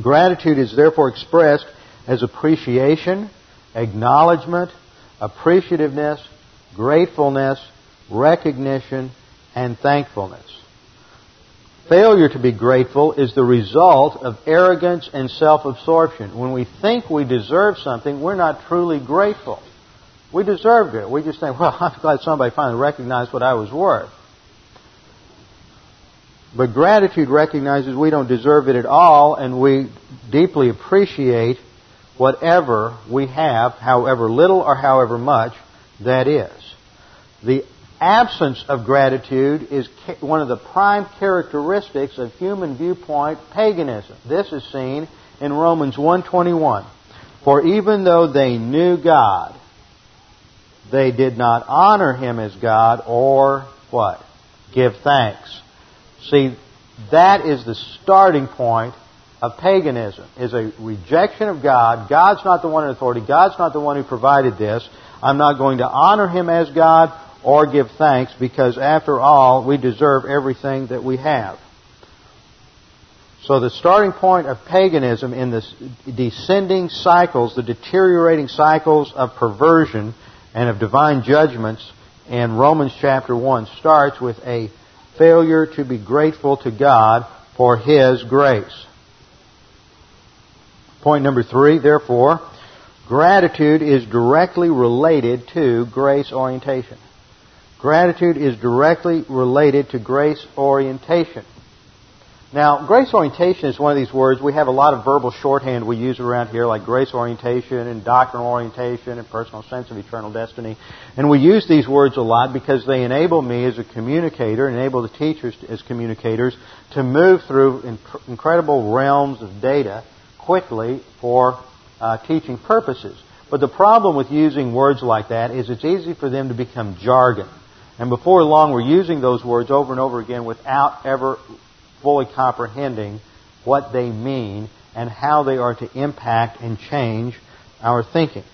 gratitude is therefore expressed as appreciation, acknowledgement, appreciativeness, gratefulness, recognition, and thankfulness. Failure to be grateful is the result of arrogance and self-absorption. When we think we deserve something, we're not truly grateful. We deserved it. We just think, well, I'm glad somebody finally recognized what I was worth. But gratitude recognizes we don't deserve it at all, and we deeply appreciate whatever we have, however little or however much that is. The absence of gratitude is one of the prime characteristics of human viewpoint paganism. This is seen in Romans 1:21. For even though they knew God, they did not honor him as God or what? Give thanks. See, that is the starting point of paganism is a rejection of God. God's not the one in authority. God's not the one who provided this. I'm not going to honor Him as God or give thanks because after all, we deserve everything that we have. So the starting point of paganism in the descending cycles, the deteriorating cycles of perversion and of divine judgments in Romans chapter 1 starts with a failure to be grateful to God for His grace. Point number three, therefore, gratitude is directly related to grace orientation. Gratitude is directly related to grace orientation. Now, grace orientation is one of these words. We have a lot of verbal shorthand we use around here, like grace orientation and doctrinal orientation and personal sense of eternal destiny. And we use these words a lot because they enable me as a communicator, enable the teachers as communicators to move through incredible realms of data quickly for uh, teaching purposes. But the problem with using words like that is it's easy for them to become jargon. And before long, we're using those words over and over again without ever fully comprehending what they mean and how they are to impact and change our thinking.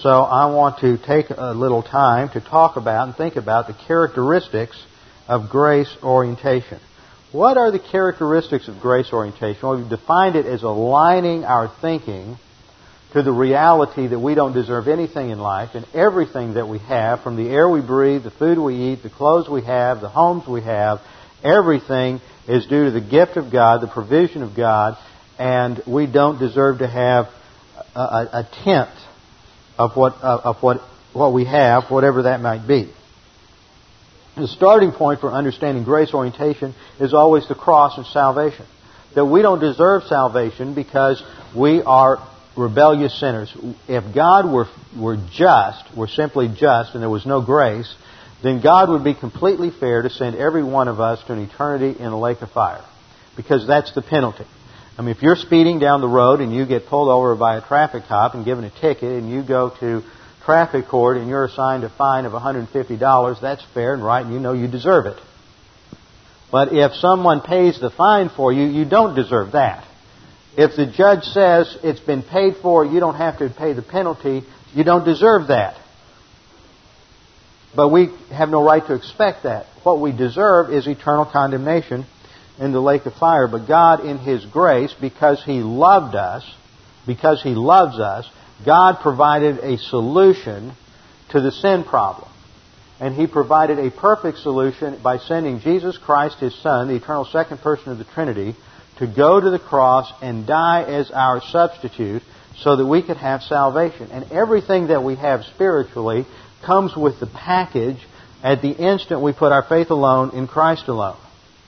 So I want to take a little time to talk about and think about the characteristics of grace orientation. What are the characteristics of grace orientation? Well, we've defined it as aligning our thinking to the reality that we don't deserve anything in life and everything that we have, from the air we breathe, the food we eat, the clothes we have, the homes we have, everything is due to the gift of God, the provision of God, and we don't deserve to have a, a, a tenth of what uh, of what what we have, whatever that might be. The starting point for understanding grace orientation is always the cross and salvation. That we don't deserve salvation because we are rebellious sinners. If God were, were just, were simply just, and there was no grace, then God would be completely fair to send every one of us to an eternity in a lake of fire. Because that's the penalty. I mean, if you're speeding down the road and you get pulled over by a traffic cop and given a ticket and you go to traffic court and you're assigned a fine of $150, that's fair and right and you know you deserve it. But if someone pays the fine for you, you don't deserve that. If the judge says it's been paid for, you don't have to pay the penalty, you don't deserve that. But we have no right to expect that. What we deserve is eternal condemnation in the lake of fire. But God, in His grace, because He loved us, because He loves us, God provided a solution to the sin problem. And He provided a perfect solution by sending Jesus Christ, His Son, the eternal second person of the Trinity, to go to the cross and die as our substitute so that we could have salvation. And everything that we have spiritually comes with the package at the instant we put our faith alone in Christ alone.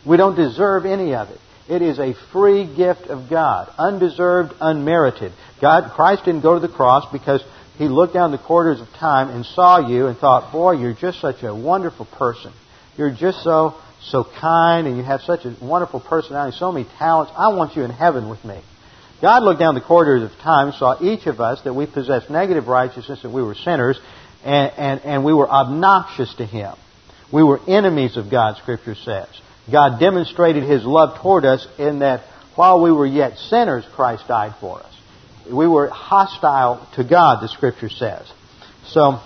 We don't deserve any of it. It is a free gift of God, undeserved, unmerited. God, Christ didn't go to the cross because He looked down the corridors of time and saw you and thought, boy, you're just such a wonderful person. You're just so, so kind and you have such a wonderful personality, so many talents. I want you in heaven with me. God looked down the corridors of time, saw each of us that we possessed negative righteousness, that we were sinners, and, and, and we were obnoxious to Him. We were enemies of God, Scripture says. God demonstrated His love toward us in that while we were yet sinners, Christ died for us. We were hostile to God, the Scripture says. So,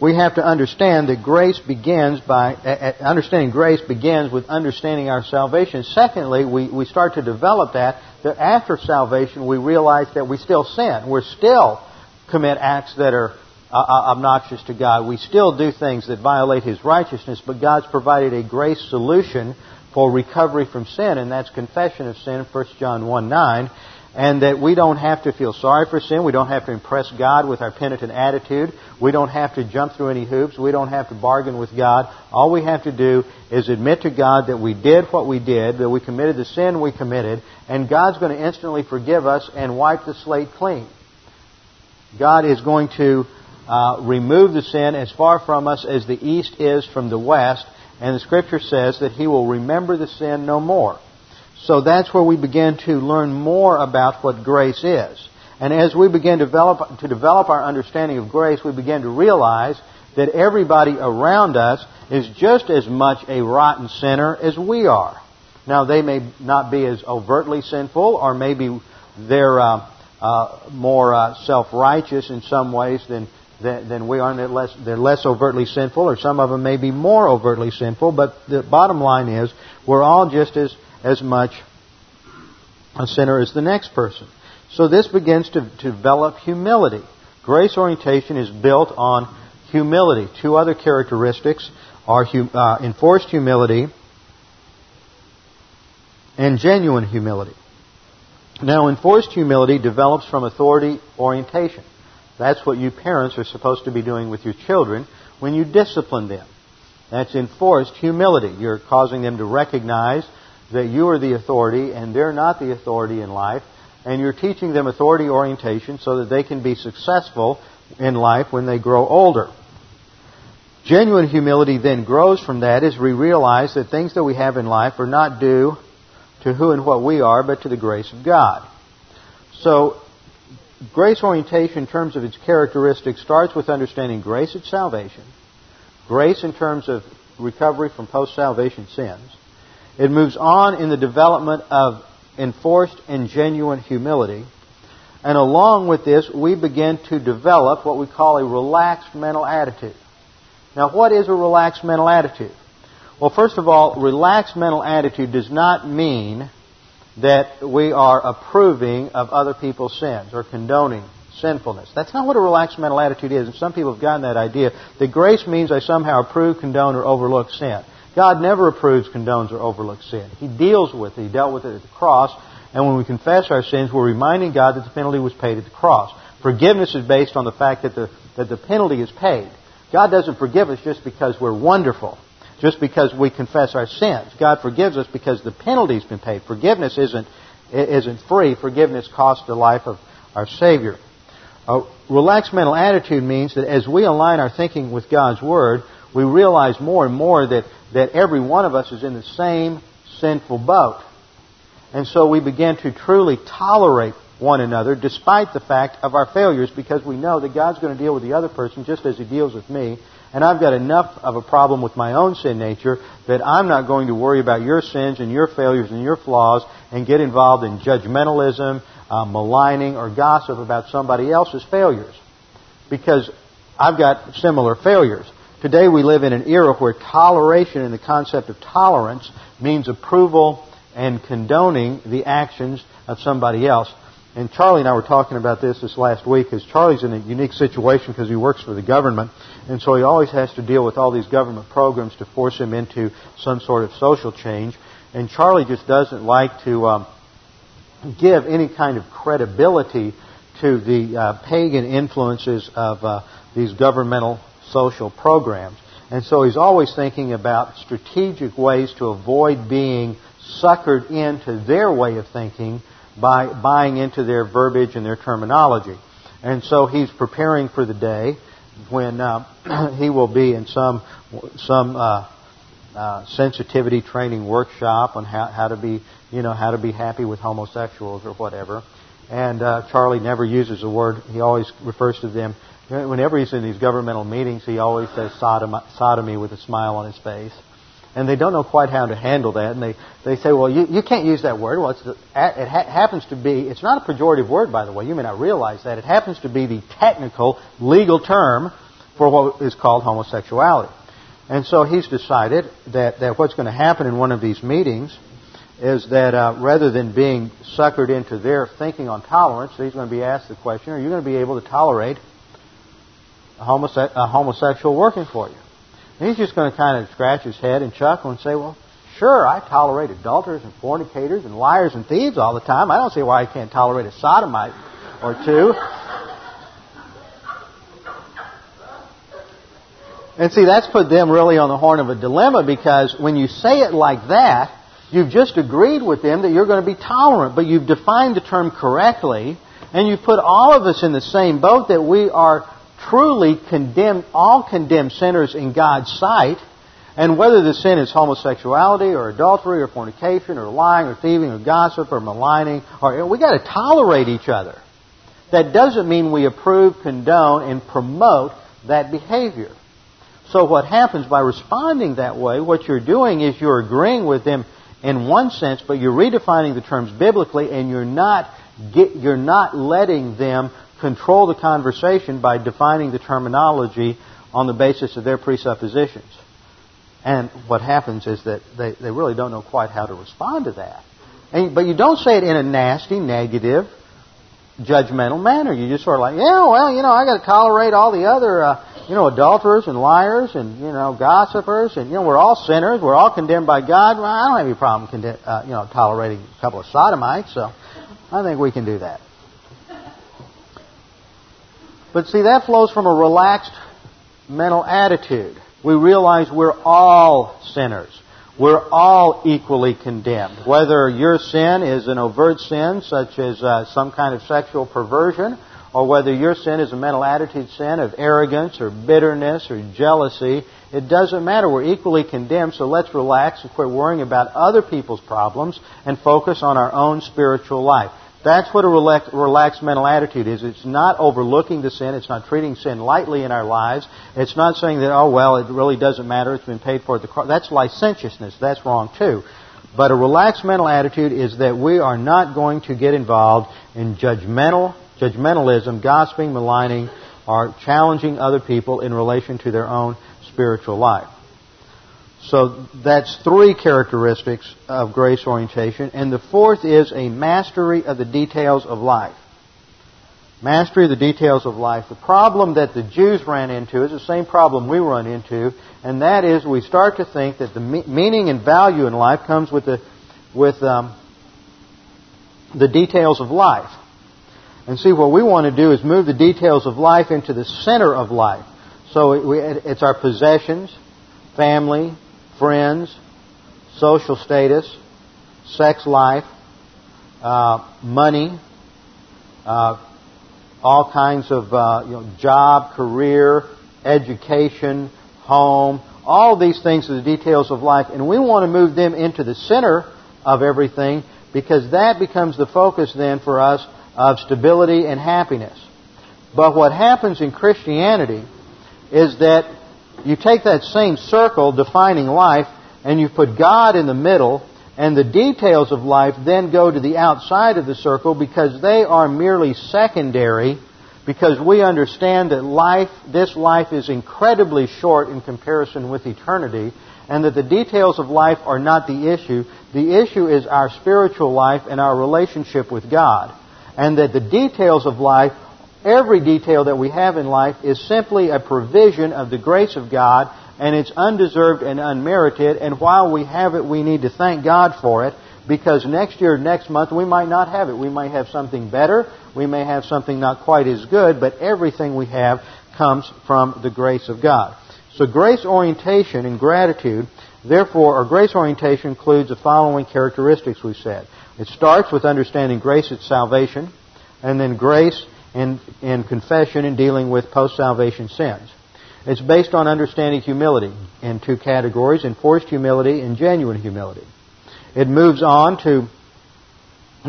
we have to understand that grace begins by, uh, understanding grace begins with understanding our salvation. Secondly, we, we start to develop that, that after salvation we realize that we still sin. We're still commit acts that are uh, uh, obnoxious to God. We still do things that violate His righteousness, but God's provided a grace solution for recovery from sin, and that's confession of sin, 1 John 1 9. And that we don't have to feel sorry for sin. We don't have to impress God with our penitent attitude. We don't have to jump through any hoops. We don't have to bargain with God. All we have to do is admit to God that we did what we did, that we committed the sin we committed, and God's going to instantly forgive us and wipe the slate clean. God is going to uh, remove the sin as far from us as the east is from the west, and the Scripture says that He will remember the sin no more. So that's where we begin to learn more about what grace is. And as we begin to develop, to develop our understanding of grace, we begin to realize that everybody around us is just as much a rotten sinner as we are. Now, they may not be as overtly sinful, or maybe they're uh, uh, more uh, self-righteous in some ways than than, than we are. They're less, they're less overtly sinful, or some of them may be more overtly sinful. But the bottom line is, we're all just as as much a sinner as the next person. So this begins to, to develop humility. Grace orientation is built on humility. Two other characteristics are uh, enforced humility and genuine humility. Now, enforced humility develops from authority orientation. That's what you parents are supposed to be doing with your children when you discipline them. That's enforced humility. You're causing them to recognize that you are the authority and they're not the authority in life. And you're teaching them authority orientation so that they can be successful in life when they grow older. Genuine humility then grows from that as we realize that things that we have in life are not due to who and what we are, but to the grace of God. So, grace orientation in terms of its characteristics starts with understanding grace at salvation, grace in terms of recovery from post salvation sins. It moves on in the development of enforced and genuine humility. And along with this, we begin to develop what we call a relaxed mental attitude. Now, what is a relaxed mental attitude? Well, first of all, relaxed mental attitude does not mean that we are approving of other people's sins or condoning sinfulness. That's not what a relaxed mental attitude is. And some people have gotten that idea that grace means I somehow approve, condone, or overlook sin. God never approves, condones, or overlooks sin. He deals with it. He dealt with it at the cross. And when we confess our sins, we're reminding God that the penalty was paid at the cross. Forgiveness is based on the fact that the, that the penalty is paid. God doesn't forgive us just because we're wonderful, just because we confess our sins. God forgives us because the penalty's been paid. Forgiveness isn't, isn't free. Forgiveness costs the life of our Savior. A relaxed mental attitude means that as we align our thinking with God's Word, we realize more and more that, that every one of us is in the same sinful boat. And so we begin to truly tolerate one another despite the fact of our failures because we know that God's going to deal with the other person just as He deals with me. And I've got enough of a problem with my own sin nature that I'm not going to worry about your sins and your failures and your flaws and get involved in judgmentalism, uh, maligning, or gossip about somebody else's failures. Because I've got similar failures. Today we live in an era where toleration and the concept of tolerance means approval and condoning the actions of somebody else. And Charlie and I were talking about this this last week because Charlie's in a unique situation because he works for the government. And so he always has to deal with all these government programs to force him into some sort of social change. And Charlie just doesn't like to um, give any kind of credibility to the uh, pagan influences of uh, these governmental social programs. And so he's always thinking about strategic ways to avoid being suckered into their way of thinking by buying into their verbiage and their terminology. And so he's preparing for the day when uh, he will be in some some uh, uh, sensitivity training workshop on how, how to be you know how to be happy with homosexuals or whatever. And uh, Charlie never uses the word. He always refers to them. Whenever he's in these governmental meetings, he always says sodomy with a smile on his face and they don't know quite how to handle that, and they, they say, well, you, you can't use that word. Well, it's the, it ha- happens to be, it's not a pejorative word, by the way. You may not realize that. It happens to be the technical, legal term for what is called homosexuality. And so he's decided that, that what's going to happen in one of these meetings is that uh, rather than being suckered into their thinking on tolerance, he's going to be asked the question, are you going to be able to tolerate a, homose- a homosexual working for you? And he's just going to kind of scratch his head and chuckle and say, well, sure, I tolerate adulterers and fornicators and liars and thieves all the time. I don't see why I can't tolerate a sodomite or two. And see, that's put them really on the horn of a dilemma because when you say it like that, you've just agreed with them that you're going to be tolerant, but you've defined the term correctly, and you've put all of us in the same boat that we are truly condemn, all condemn sinners in God's sight. And whether the sin is homosexuality or adultery or fornication or lying or thieving or gossip or maligning, or we got to tolerate each other. That doesn't mean we approve, condone, and promote that behavior. So what happens by responding that way, what you're doing is you're agreeing with them in one sense, but you're redefining the terms biblically and you're not, get, you're not letting them control the conversation by defining the terminology on the basis of their presuppositions. And what happens is that they, they really don't know quite how to respond to that. And, but you don't say it in a nasty, negative, judgmental manner. You just sort of like, yeah, well, you know, I got to tolerate all the other, uh, you know, adulterers and liars and you know, gossipers, and you know, we're all sinners. We're all condemned by God. Well, I don't have any problem, condemn, uh, you know, tolerating a couple of sodomites. So I think we can do that. But see, that flows from a relaxed mental attitude. We realize we're all sinners. We're all equally condemned. Whether your sin is an overt sin, such as uh, some kind of sexual perversion, or whether your sin is a mental attitude sin of arrogance or bitterness or jealousy, it doesn't matter. We're equally condemned, so let's relax and quit worrying about other people's problems and focus on our own spiritual life. That's what a relaxed mental attitude is. It's not overlooking the sin. It's not treating sin lightly in our lives. It's not saying that, oh, well, it really doesn't matter. It's been paid for at the cross. That's licentiousness. That's wrong, too. But a relaxed mental attitude is that we are not going to get involved in judgmental, judgmentalism, gossiping, maligning, or challenging other people in relation to their own spiritual life. So that's three characteristics of grace orientation. And the fourth is a mastery of the details of life. Mastery of the details of life. The problem that the Jews ran into is the same problem we run into, and that is we start to think that the meaning and value in life comes with the with um, the details of life. And see, what we want to do is move the details of life into the center of life. So it's our possessions, family, friends, social status, sex life, uh, money, uh, all kinds of uh, you know, job, career, education, home, all these things are the details of life, and we want to move them into the center of everything because that becomes the focus then for us of stability and happiness. But what happens in Christianity is that you take that same circle defining life and you put God in the middle and the details of life then go to the outside of the circle because they are merely secondary because we understand that life, this life is incredibly short in comparison with eternity and that the details of life are not the issue. The issue is our spiritual life and our relationship with God. And that the details of life, every detail that we have in life, is simply a provision of the grace of God, and it's undeserved and unmerited. And while we have it, we need to thank God for it, because next year, next month, we might not have it. We might have something better. We may have something not quite as good, but everything we have comes from the grace of God. So grace orientation and gratitude, therefore, or grace orientation includes the following characteristics we said. It starts with understanding grace at salvation, and then grace in, in confession and dealing with post-salvation sins. It's based on understanding humility in two categories, enforced humility and genuine humility. It moves on to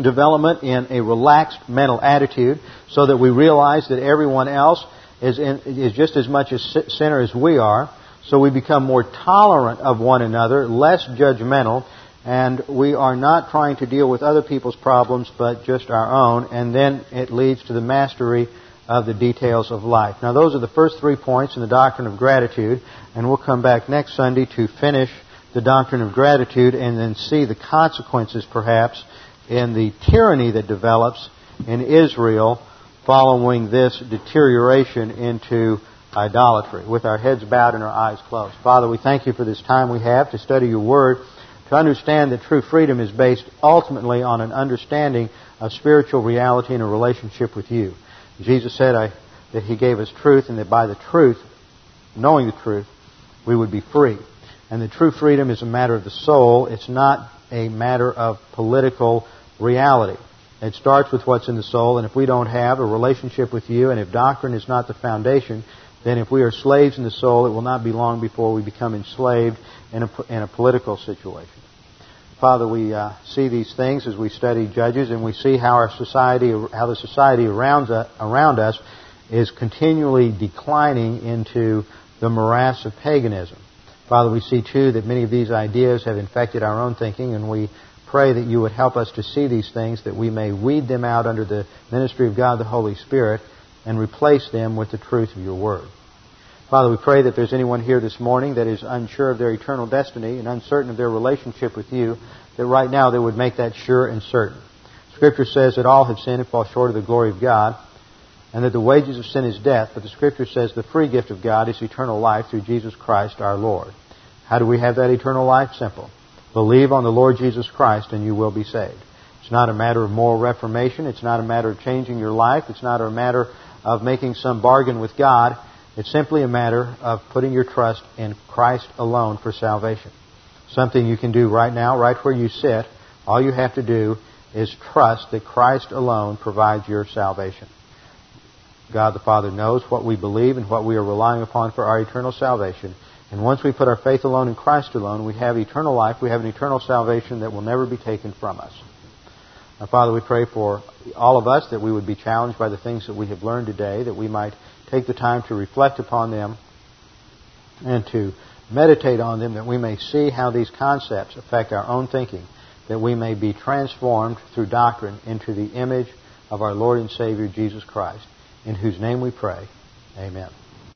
development in a relaxed mental attitude so that we realize that everyone else is, in, is just as much a sinner as we are. So we become more tolerant of one another, less judgmental, and we are not trying to deal with other people's problems but just our own, and then it leads to the mastery of the details of life. Now those are the first three points in the doctrine of gratitude, and we'll come back next Sunday to finish the doctrine of gratitude and then see the consequences perhaps in the tyranny that develops in Israel following this deterioration into idolatry with our heads bowed and our eyes closed. Father, we thank you for this time we have to study your word, to understand that true freedom is based ultimately on an understanding of spiritual reality and a relationship with you. Jesus said I, that he gave us truth and that by the truth, knowing the truth, we would be free. And the true freedom is a matter of the soul. It's not a matter of political reality. It starts with what's in the soul, and if we don't have a relationship with you, and if doctrine is not the foundation, then if we are slaves in the soul, it will not be long before we become enslaved in a, in a political situation. Father, we uh, see these things as we study Judges, and we see how our society, how the society around around us is continually declining into the morass of paganism. Father, we see too that many of these ideas have infected our own thinking, and we pray that you would help us to see these things, that we may weed them out under the ministry of God the Holy Spirit and replace them with the truth of your word. Father, we pray that there's anyone here this morning that is unsure of their eternal destiny and uncertain of their relationship with you, that right now they would make that sure and certain. Scripture says that all have sinned and fall short of the glory of God, and that the wages of sin is death, but the Scripture says the free gift of God is eternal life through Jesus Christ our Lord. How do we have that eternal life? Simple. Believe on the Lord Jesus Christ and you will be saved. It's not a matter of moral reformation. It's not a matter of changing your life. It's not a matter of making some bargain with God. It's simply a matter of putting your trust in Christ alone for salvation. Something you can do right now, right where you sit. All you have to do is trust that Christ alone provides your salvation. God the Father knows what we believe and what we are relying upon for our eternal salvation. And once we put our faith alone in Christ alone, we have eternal life. We have an eternal salvation that will never be taken from us. Now, Father, we pray for all of us that we would be challenged by the things that we have learned today, that we might take the time to reflect upon them and to meditate on them, that we may see how these concepts affect our own thinking, that we may be transformed through doctrine into the image of our Lord and Savior Jesus Christ, in whose name we pray. Amen.